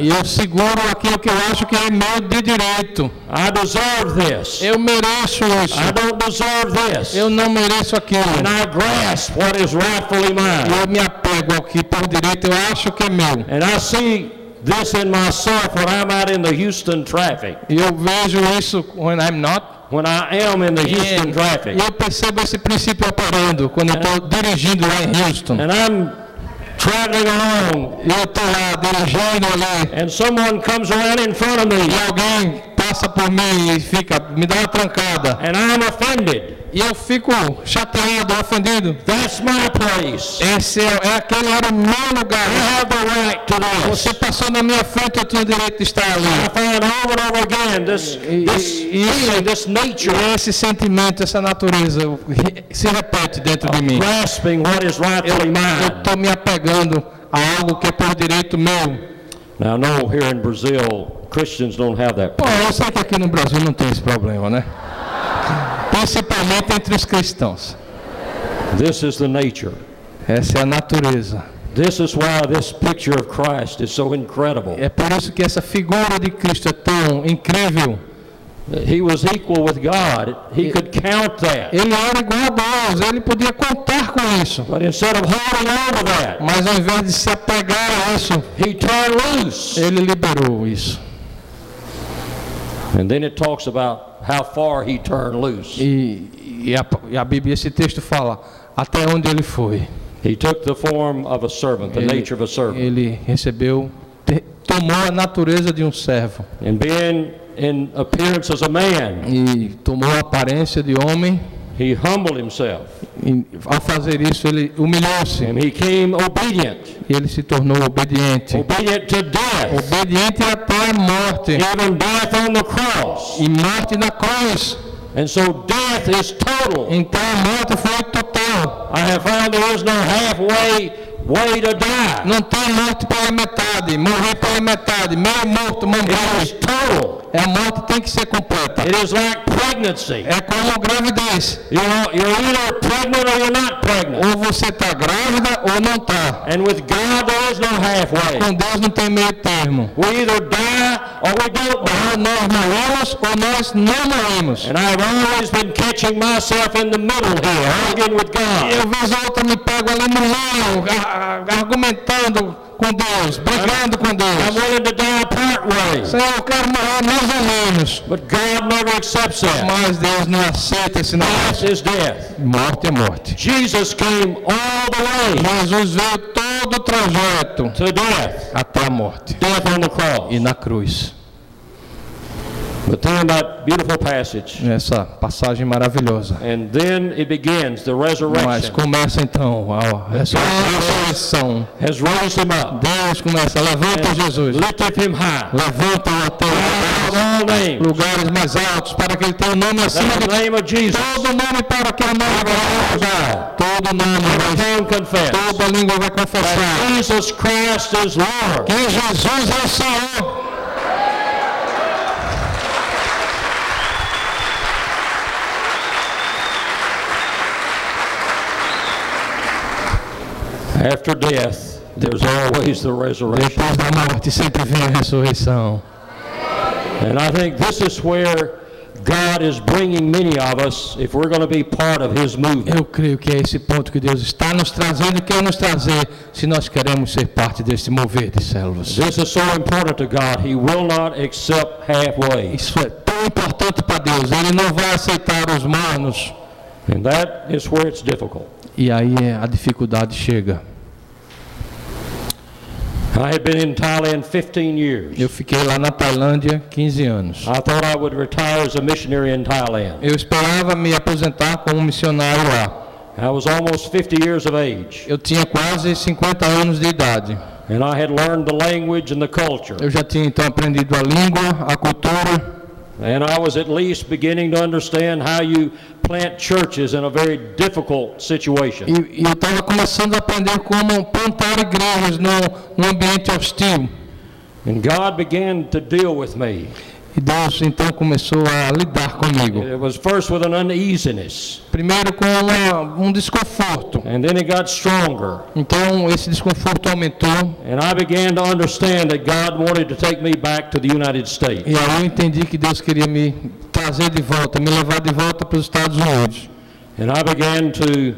E eu seguro aquilo que eu acho que é meu de direito. I deserve this. Eu mereço isso. I don't deserve this. Eu não mereço aquilo. And I grasp what is rightfully E eu me apego ao que por direito eu acho que é meu. And I see this in myself when I'm out in the Houston traffic. Eu vejo isso when I'm not. When I am in the Houston traffic. eu percebo esse princípio operando quando eu estou dirigindo lá em Houston. And I'm traveling along. Eu estou lá dirigindo ali. And someone comes around in front of me. E alguém passa por mim e fica, me dá uma trancada. And I'm offended. E eu fico chateado, ofendido. That's my place. Esse é, é aquele era o meu lugar. I have the right to this. Você passou na minha frente, eu tinha o direito de estar I ali. find over and over again this, E- this e- feeling, this nature esse sentimento, essa natureza re- se repete dentro de mim. grasping what is rightfully Eu mine. estou me apegando a algo que é por direito meu. Now, I know here in Brazil, Christians don't have that. Bom, eu sei que aqui no Brasil não tem esse problema, né? Principalmente entre os cristãos. This is the nature. Essa é a natureza. This is why this picture of Christ is so incredible. É por isso que essa figura de Cristo é tão incrível. He was equal with God. He could count that. Ele era igual a Deus, ele podia contar com isso. But instead of holding on to that, Mas ao invés de se apegar a isso, he turned loose. ele liberou isso. And then it talks about how far he turned loose. E, e, a, e a Bíblia, esse texto fala até onde ele foi. He took the form of a servant, the Ele, nature of a servant. ele recebeu, te- tomou a natureza de um servo And being in appearance as a man, e tomou a aparência de homem. He humbled himself. E, ao fazer isso, ele humilhou-se And he came obedient, e ele se tornou obediente. obedient to death, Obediente até a morte even death on the cross. e morte na cruz. And so death is total. Então a morte foi total. I have found there is no halfway. Não tem morte pela metade, morrer pela metade, meio morto, is total. É, a morte tem que ser completa. Like pregnancy. É como gravidez. You're, you're either pregnant or you're not pregnant. Ou você está grávida ou não está. And with God, there is no halfway. Com Deus não tem meio termo. We either die or we don't die. Ou nós morremos ou nós não morremos. And I've always been catching myself in the middle here, arguing with God. Eu vez ou outra me pego ali no meio, argumentando com Deus, brigando com Deus. Senhor, eu quero morrer mais ou menos. Mas Deus não aceita esse negócio. Morte é morte. Jesus came all the way Jesus veio todo o trajeto até a morte. E na cruz. But then that beautiful passage. Essa passagem maravilhosa. And then it begins, the Mas resurrection começa então a ressurreição. has raised him up, Deus começa, levanta Jesus. lifted him high. Até above all names. lugares mais altos, para que ele tenha o nome acima de todo nome para que o nome vai todo nome vai toda língua vai confessar Jesus Christ is Lord. que Jesus é o Senhor. After death, there's always the resurrection. Depois da morte sempre vem a ressurreição. And I think this is where God is bringing many of us if we're going to be part of His movement. Eu creio que é esse ponto que Deus está nos trazendo e quer nos trazer se nós queremos ser parte desse mover de células. This is so important to God, He will not accept halfway. Isso é tão importante para Deus. Ele não vai aceitar os manos. And that is where it's difficult. E aí é, a dificuldade chega. I had been in Thailand 15 years. Eu fiquei lá na Tailândia 15 anos. I thought I would retire as a missionary in Thailand. Eu esperava me aposentar como missionário lá. I was almost 50 years of age, Eu tinha quase 50 anos de idade. and I had learned the language and the culture. Eu já tinha então aprendido a língua, a cultura, And I was at least beginning to understand how you plant churches in a very difficult situation. e, e eu estava começando a aprender como plantar igrejas no, num ambiente hostil. And God began to deal with me. E Deus então começou a lidar comigo. It was first with an uneasiness, Primeiro com uma, um desconforto. and then it got stronger. Então esse desconforto aumentou. And I began to understand that God wanted to take me back to the United States. E aí eu entendi que Deus queria me trazer de volta, me levar de volta para os Estados Unidos. And I began to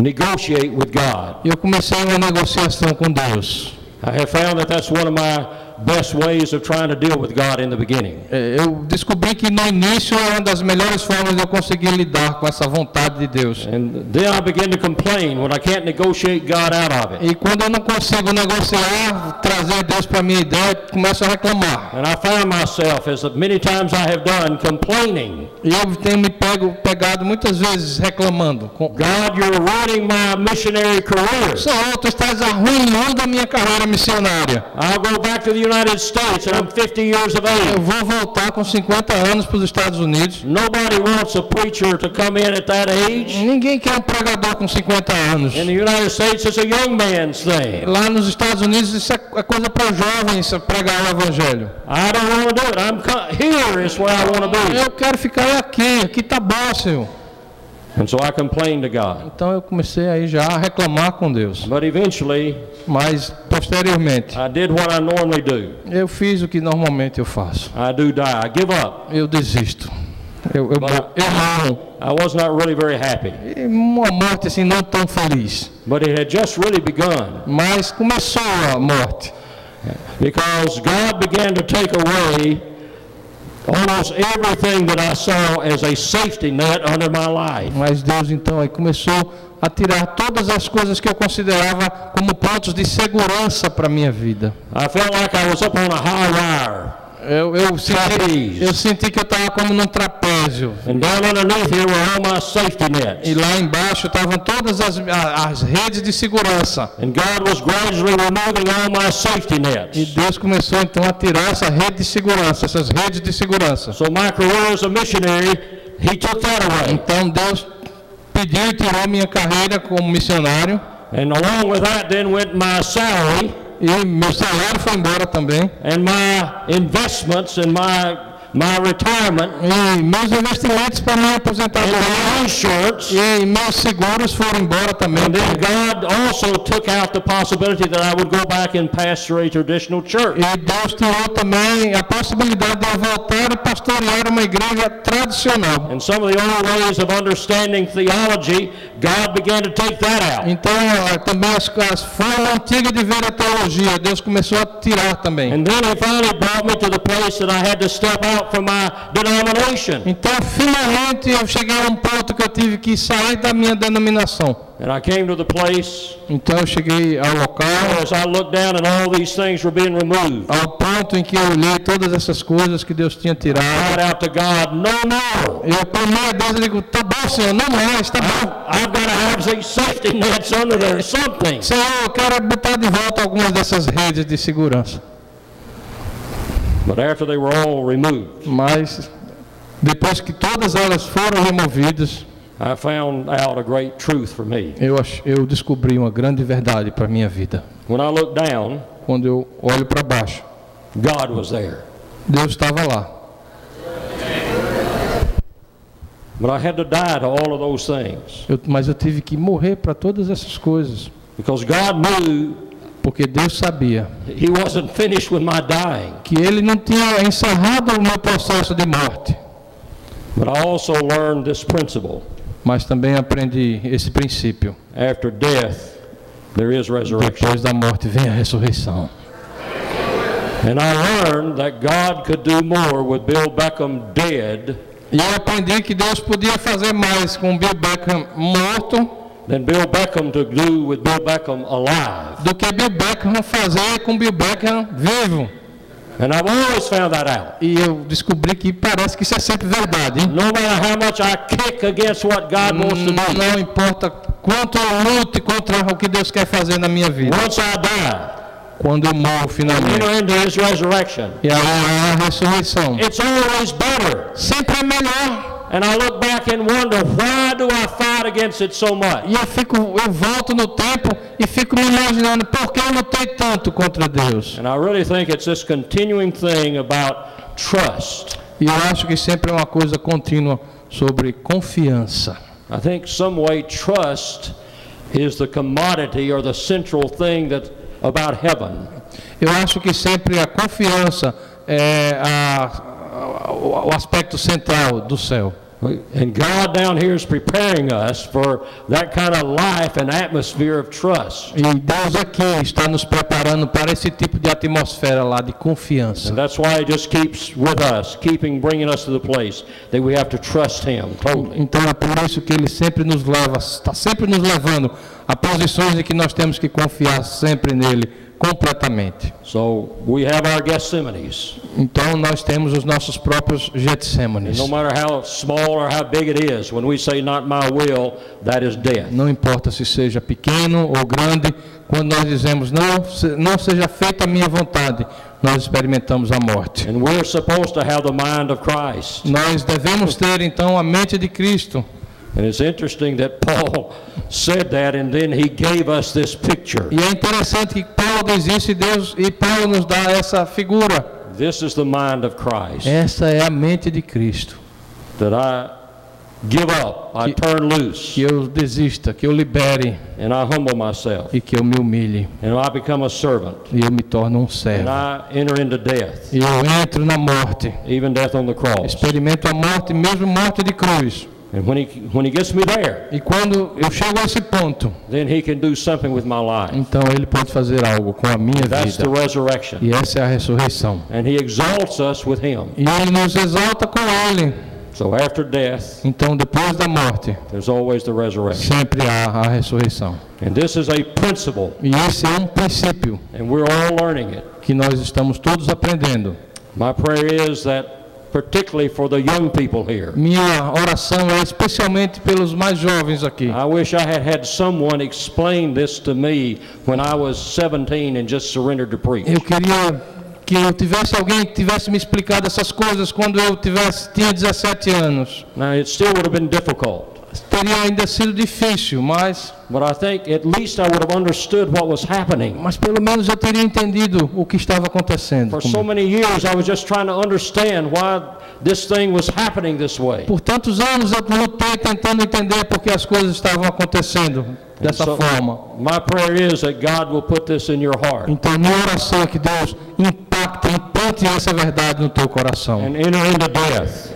negotiate with God. Eu comecei uma negociação com Deus. I have found that that's one of my best ways of trying to deal with God in the beginning. É, Eu descobri que no início é uma das melhores formas de eu conseguir lidar com essa vontade de Deus. And then I begin to complain when I can't negotiate God out of it. E quando eu não consigo negociar, trazer Deus para minha ideia, começo a reclamar. And I find myself, as many times I have done, complaining. E eu tenho me pego, pegado muitas vezes reclamando. God, you're ruining my missionary career. Senhor, tu estás arruinando a minha carreira missionária. I'll go back to the United States and I'm 50 years of Eu age. vou voltar com 50 anos para os Estados Unidos. Nobody wants a preacher to come in at that age. Ninguém quer um pregador com 50 anos. In the United States, it's a young man's thing. Lá nos Estados Unidos isso é é coisa para jovens pregar o evangelho. I don't want to do it. I'm here is where I want to be. Eu quero ficar aqui, aqui tá bom, Senhor. And so I complained to God. Então eu comecei aí já a reclamar com Deus. But eventually, Mas posteriormente, I did what I normally do. eu fiz o que normalmente eu faço. I do die. I give up. Eu desisto. Eu, eu, eu morro. I was not really very happy. Uma morte assim não tão feliz. But it had just really begun Mas começou a morte. because God began to take away almost everything that I saw as a safety net under my life. Mas Deus então aí começou a tirar todas as coisas que eu considerava como pontos de segurança para minha vida. I felt like I was up on a high wire. Eu, eu, senti, eu senti que eu estava como num trapézio. And down underneath here were all my safety E lá embaixo estavam todas as, a- as redes de segurança. And God was gradually removing all my safety E. Deus começou então a tirar essa rede de segurança, essas redes de segurança. So my career as a missionary, He took that away. Então Deus pediu e tirou minha carreira como missionário. And along with that then went my salary E meu salário foi embora também. and my investments and my, my retirement E meus investimentos para minha and aposentadoria. my insurance. E meus seguros foram embora também. And then God also took out the possibility that I would go back and pastor a traditional church. E Deus tirou também a possibilidade de eu voltar e pastorear uma igreja tradicional. And some of the old ways of understanding theology, God began to take that out. Então, eh, também as, as formas antigas de ver a teologia, Deus começou a tirar também. And then He finally brought me to the place that I had to step out from my denomination. Então, finalmente, eu cheguei a um ponto que eu tive que sair da minha denominação. And I came to the place Então, eu cheguei ao local, as I looked down and all these things were being removed. ao ponto em que eu olhei todas essas coisas que Deus tinha tirado. cried out to God, no. Eu clamei a Deus e digo, tá bom, Senhor, não mais, tá bom. I've got to have these safety nets under there, something. Senhor, eu quero botar de volta algumas dessas redes de segurança. But after they were all removed, Mas depois que todas elas foram removidas, I found out a great truth for me. eu, eu descobri uma grande verdade para minha vida. When I looked down, Quando eu olho para baixo, God was there. Deus estava lá. But I had to die to all of those things Eu- mas eu tive que morrer para todas essas coisas, because God knew porque Deus sabia He wasn't finished with my dying. que Ele não tinha encerrado o meu processo de morte. But I also learned this principle Mas também aprendi esse princípio. after death, there is resurrection. Depois da morte vem a ressurreição. And I learned that God could do more with Bill Beckham dead E eu aprendi que Deus podia fazer mais com Bill Beckham morto than Bill Beckham to do with Bill Beckham alive. do que Bill Beckham fazer com Bill Beckham vivo. And I've always found that out. E eu descobri que parece que isso é sempre verdade. Hein? No matter how much I kick against what God wants to do, Não importa quanto eu lute contra o que Deus quer fazer na minha vida. once I die, Quando eu morro finalmente. E a, a ressurreição. it's always better. Sempre é melhor. And I look back and wonder, why do I fight against it so much? E eu fico, eu volto no tempo e fico me imaginando por que eu lutei tanto contra Deus. And I really think it's this continuing thing about trust. E eu acho que sempre é uma coisa contínua sobre confiança. I think some way trust is the commodity or the central thing that about heaven. Eu acho que sempre a confiança é a- o aspecto central do céu. And God down here is preparing us for that kind of life and atmosphere of trust. E Deus aqui está nos preparando para esse tipo de atmosfera lá de confiança. And that's why He just keeps with us, keeping bringing us to the place that we have to trust Him totally. Então é por isso que Ele sempre nos leva, está sempre nos levando a posições em que nós temos que confiar sempre nele completamente. So we have our Gethsemanes. Então nós temos os nossos próprios Getsêmanes. No matter how small or how big it is, when we say not my will, that is death. Não importa se seja pequeno ou grande, quando nós dizemos não, não seja feita a minha vontade, nós experimentamos a morte. And we're supposed to have the mind of Christ. Nós devemos ter então a mente de Cristo. And it's interesting that Paul said that and then he gave us this picture. E é interessante que Paulo diz isso e Deus e Paulo nos dá essa figura. This is the mind of Christ. Essa é a mente de Cristo. That I give up, I turn loose, Que eu desista, que eu libere and I humble myself, e que eu me humilhe and I become a servant, e eu me torno um and servo. I enter into death, E eu entro na morte, even death on the cross. experimento a morte, mesmo morte de cruz. And when he, when he gets me there, E quando eu chego a esse ponto, then he can do something with my life. então ele pode fazer algo com a minha That's the vida. resurrection. E essa é a ressurreição. And he exalts us with him. E ele nos exalta com ele. So after death, Então, depois da morte, there's always the resurrection. sempre há a ressurreição. And this is a principle, E esse é um princípio and we're all learning it. que nós estamos todos aprendendo. My prayer is that, particularly for the young people here, Minha oração é especialmente pelos mais jovens aqui. I wish I had had someone explain this to me when I was 17 and just surrendered to preach. Eu queria que eu tivesse alguém que tivesse me explicado essas coisas quando eu tivesse tinha 17 anos. Now, it still would have been difficult, Teria ainda sido difícil, mas but I think at least I would have understood what was happening. mas pelo menos eu teria entendido o que estava acontecendo. For comigo. so many years, I was just trying to understand why this thing was happening this way. Por tantos anos eu lutei tentando entender por que as coisas estavam acontecendo dessa So, forma. My prayer is that God will put this in your heart Então minha oração é que Deus impacte, implante essa verdade no teu coração.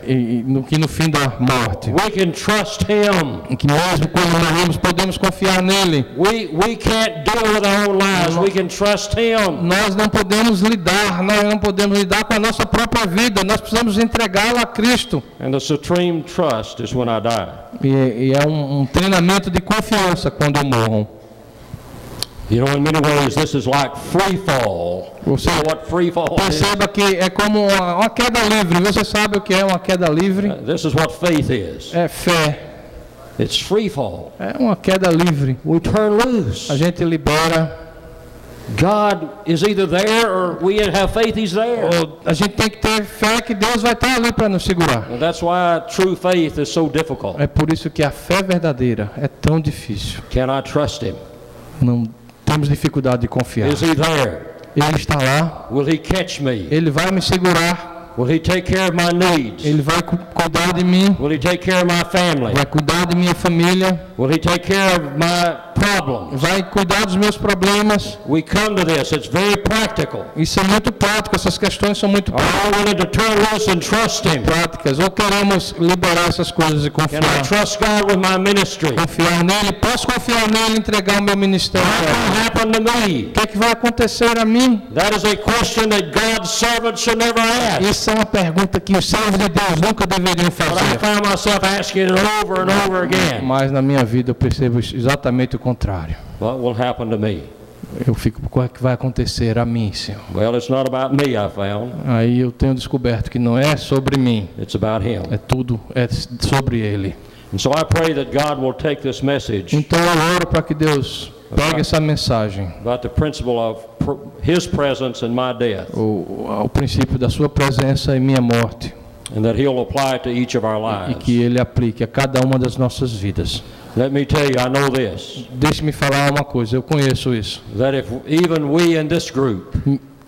E, e no que no fim da morte, We can trust Him. em que mesmo quando morremos podemos confiar nele. We, we can't do it with our own lives. We can trust Him. Nós não podemos lidar, nós não podemos lidar com a nossa própria vida, nós precisamos entregá-la a Cristo. And the supreme trust is when I die. E, e é um, um treinamento de confiança quando eu morro. You know, in many ways, this is like free fall. You Você know what free fall is? perceba que é como uma, uma queda livre. Você sabe o que é uma queda livre? This is what faith is. É fé. It's free fall. É uma queda livre. We turn loose. A gente libera God is either there or we have faith He's there. Ou a gente tem que ter fé que Deus vai estar ali para nos segurar. And that's why true faith is so difficult. É por isso que a fé verdadeira é tão difícil. Can I trust Him? Não temos dificuldade de confiar. Is He there? Ele está lá, Will He catch me? ele vai me segurar, Will He take care of my needs? ele vai cu- cuidar de mim, Will He take care of my family? vai cuidar de minha família, Will He take care of my? Vai cuidar dos meus problemas. We come to this, it's very practical. Isso é muito prático, essas questões são muito práticas. Ou queremos liberar essas coisas e Can I confiar. trust God with my ministry? Confiar nele, posso confiar nele e entregar o meu ministério. What will happen to me? O que é que vai acontecer a mim? That is a question that God's servants should never ask. Isso é uma pergunta que os servos de Deus nunca deveriam But I fazer. found myself asking it over and over again. Mas na minha vida eu percebo exatamente o contrário. What will happen to me? Eu fico, o que vai acontecer a mim, Senhor? Well, it's not about me, I found. Aí eu tenho descoberto que não é sobre mim, It's about Him. é tudo é sobre Ele. And so I pray that God will take this message Então eu oro para que Deus pegue essa mensagem, about the principle of His presence and my death, o, o princípio da Sua presença e minha morte, and that He'll apply it to each of our e lives. que Ele aplique a cada uma das nossas vidas. Let me tell you, I know this, Deixe-me falar uma coisa, eu conheço isso. that if even we in this group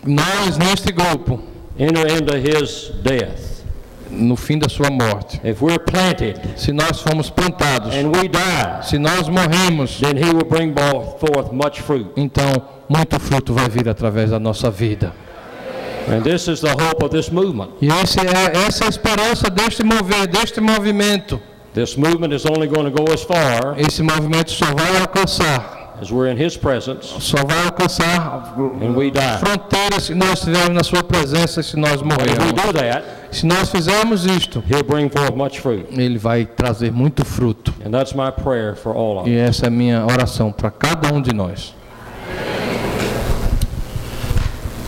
Nós, neste grupo, enter into His death, no fim da Sua morte, if we're planted se nós formos plantados, and we die, se nós morremos, then He will bring forth much fruit. então muito fruto vai vir através da nossa vida. And this is the hope of this movement. E esse é, essa é a esperança deste mover, deste movimento. This movement is only going to go as far Esse movimento só vai alcançar, as we're in His presence só vai alcançar and we die. fronteiras se nós estivermos na Sua presença se nós morrermos. Se nós fizermos isto, He'll bring forth much fruit. Ele vai trazer muito fruto. And that's my prayer for all of E essa é a minha oração para cada um de nós.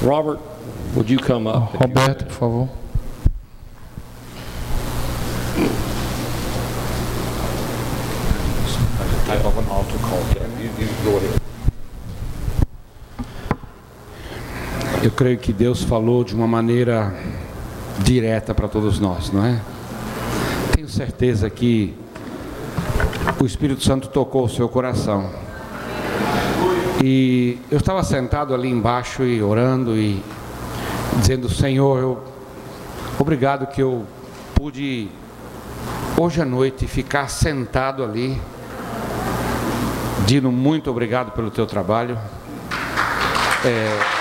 Robert, would you come up? Roberto, por favor. type of an altar call. You, you go ahead. Eu creio que Deus falou de uma maneira direta para todos nós, não é? Tenho certeza que o Espírito Santo tocou o seu coração. E eu estava sentado ali embaixo e orando e dizendo, Senhor, eu, obrigado que eu pude hoje à noite ficar sentado ali Dino, muito obrigado pelo teu trabalho. É,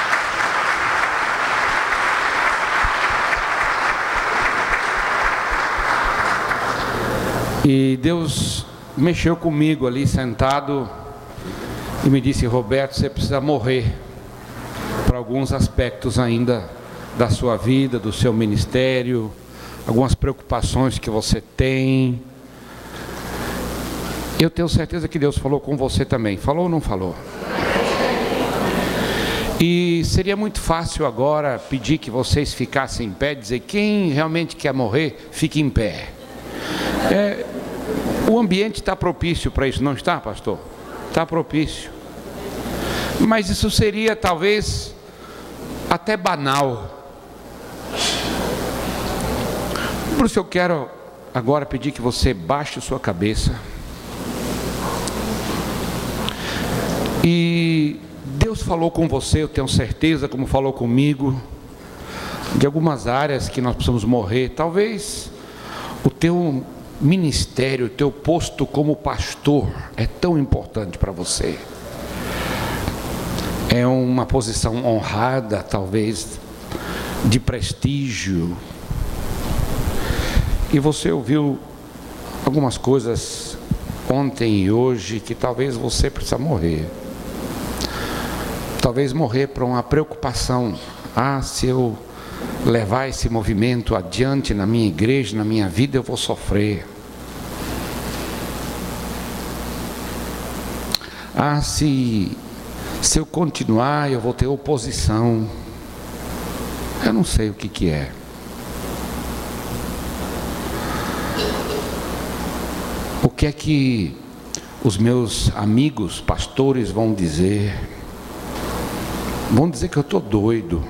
E Deus mexeu comigo ali sentado e me disse: Roberto, você precisa morrer para alguns aspectos ainda da sua vida, do seu ministério, algumas preocupações que você tem. Eu tenho certeza que Deus falou com você também. Falou ou não falou? E seria muito fácil agora pedir que vocês ficassem em pé, dizer quem realmente quer morrer, fique em pé. É, o ambiente está propício para isso, não está, pastor? Está propício. Mas isso seria talvez até banal. Por isso eu quero agora pedir que você baixe sua cabeça. E Deus falou com você, eu tenho certeza, como falou comigo, de algumas áreas que nós precisamos morrer. Talvez o teu ministério, o teu posto como pastor é tão importante para você. É uma posição honrada, talvez, de prestígio. E você ouviu algumas coisas ontem e hoje que talvez você precisa morrer talvez morrer para uma preocupação. Ah, se eu levar esse movimento adiante na minha igreja, na minha vida, eu vou sofrer. Ah, se, se eu continuar, eu vou ter oposição. Eu não sei o que, que é. O que é que os meus amigos pastores vão dizer? Vão dizer que eu estou doido.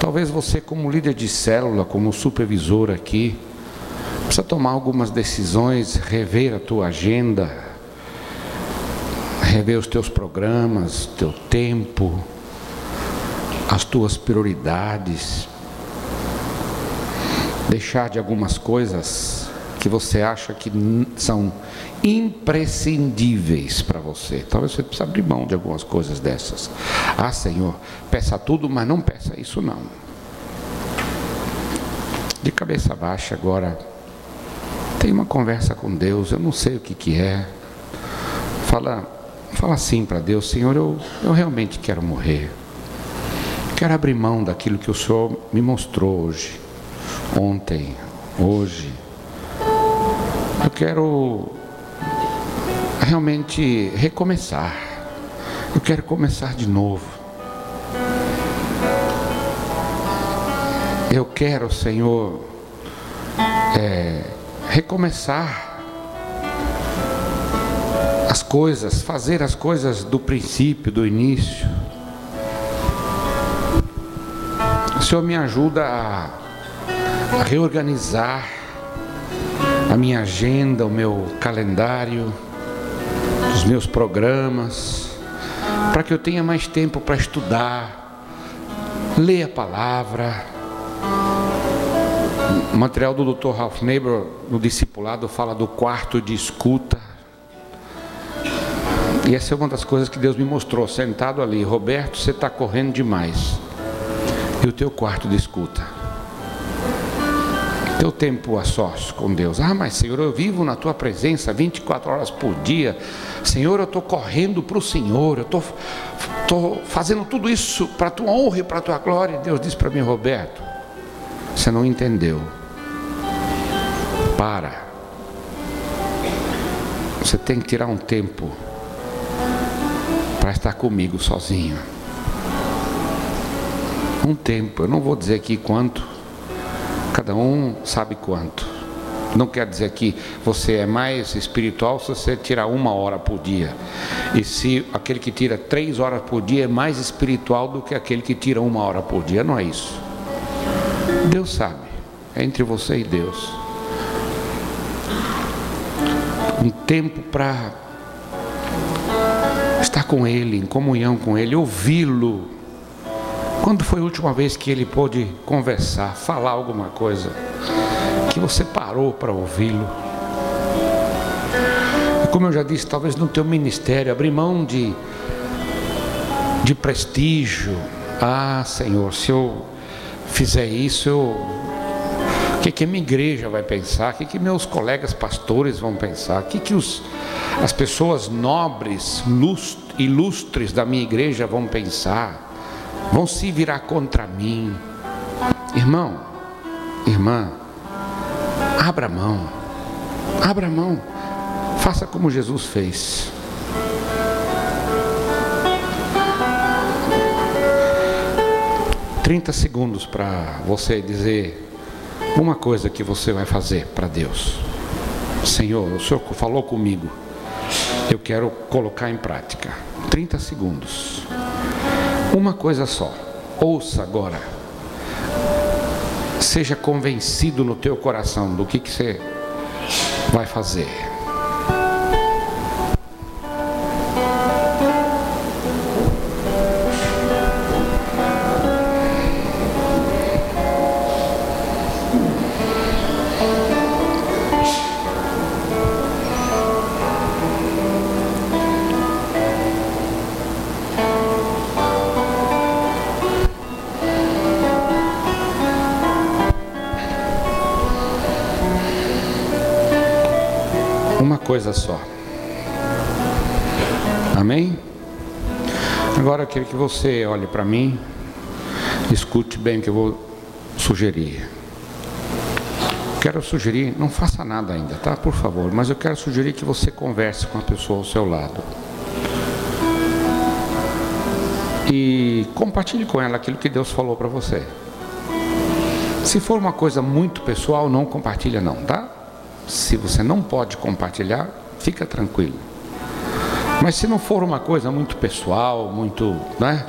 Talvez você, como líder de célula, como supervisor aqui, precisa tomar algumas decisões, rever a tua agenda, rever os teus programas, teu tempo, as tuas prioridades, deixar de algumas coisas que você acha que são imprescindíveis para você. Talvez você precise abrir mão de algumas coisas dessas. Ah, Senhor, peça tudo, mas não peça isso não. De cabeça baixa agora, tem uma conversa com Deus, eu não sei o que, que é. Fala, fala assim para Deus, Senhor, eu, eu realmente quero morrer. Quero abrir mão daquilo que o Senhor me mostrou hoje, ontem, hoje. Eu quero realmente recomeçar. Eu quero começar de novo. Eu quero, Senhor, é, recomeçar as coisas, fazer as coisas do princípio, do início. O Senhor me ajuda a, a reorganizar a minha agenda, o meu calendário os meus programas, para que eu tenha mais tempo para estudar, ler a palavra. O material do Dr. Ralph Neighbor no discipulado fala do quarto de escuta. E essa é uma das coisas que Deus me mostrou, sentado ali. Roberto, você está correndo demais. E o teu quarto de escuta teu tempo a sós com Deus. Ah, mas Senhor, eu vivo na tua presença 24 horas por dia. Senhor, eu estou correndo para o Senhor, eu estou fazendo tudo isso para a tua honra e para a tua glória. Deus disse para mim, Roberto, você não entendeu. Para. Você tem que tirar um tempo para estar comigo sozinho. Um tempo, eu não vou dizer aqui quanto, Cada um sabe quanto. Não quer dizer que você é mais espiritual se você tirar uma hora por dia. E se aquele que tira três horas por dia é mais espiritual do que aquele que tira uma hora por dia. Não é isso. Deus sabe. É entre você e Deus. Um tempo para estar com Ele, em comunhão com Ele, ouvi-lo quando foi a última vez que ele pôde conversar, falar alguma coisa, que você parou para ouvi-lo? Como eu já disse, talvez no teu ministério, abrir mão de, de prestígio. Ah, Senhor, se eu fizer isso, eu, o que, que a minha igreja vai pensar? O que, que meus colegas pastores vão pensar? O que, que os, as pessoas nobres, ilustres da minha igreja vão pensar? Vão se virar contra mim. Irmão, irmã, abra mão, abra mão, faça como Jesus fez. Trinta segundos para você dizer uma coisa que você vai fazer para Deus. Senhor, o Senhor falou comigo. Eu quero colocar em prática. 30 segundos. Uma coisa só, ouça agora. Seja convencido no teu coração do que, que você vai fazer. Coisa só. Amém? Agora eu quero que você olhe para mim, escute bem o que eu vou sugerir. Quero sugerir, não faça nada ainda, tá? Por favor, mas eu quero sugerir que você converse com a pessoa ao seu lado. E compartilhe com ela aquilo que Deus falou para você. Se for uma coisa muito pessoal, não compartilha não, tá? Se você não pode compartilhar, fica tranquilo. Mas se não for uma coisa muito pessoal, muito, né?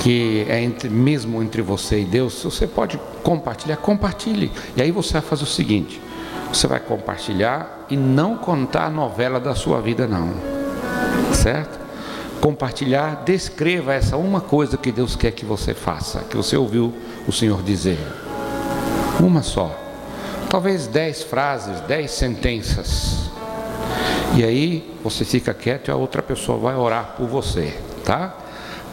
Que é entre, mesmo entre você e Deus, você pode compartilhar, compartilhe. E aí você vai fazer o seguinte: você vai compartilhar e não contar a novela da sua vida, não. Certo? Compartilhar, descreva essa uma coisa que Deus quer que você faça, que você ouviu o Senhor dizer. Uma só. Talvez dez frases, dez sentenças. E aí você fica quieto e a outra pessoa vai orar por você, tá?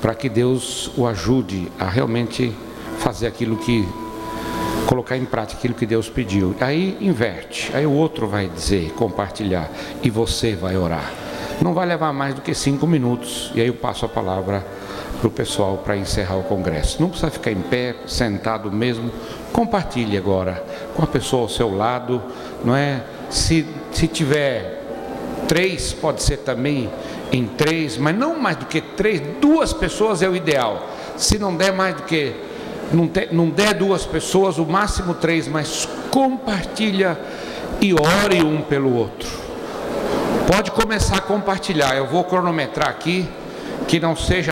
Para que Deus o ajude a realmente fazer aquilo que colocar em prática aquilo que Deus pediu. Aí inverte. Aí o outro vai dizer, compartilhar e você vai orar. Não vai levar mais do que cinco minutos. E aí eu passo a palavra para o pessoal para encerrar o congresso. Não precisa ficar em pé, sentado mesmo. Compartilhe agora com a pessoa ao seu lado, não é? Se, se tiver Três pode ser também em três, mas não mais do que três, duas pessoas é o ideal. Se não der mais do que, não, não der duas pessoas, o máximo três, mas compartilha e ore um pelo outro. Pode começar a compartilhar, eu vou cronometrar aqui, que não seja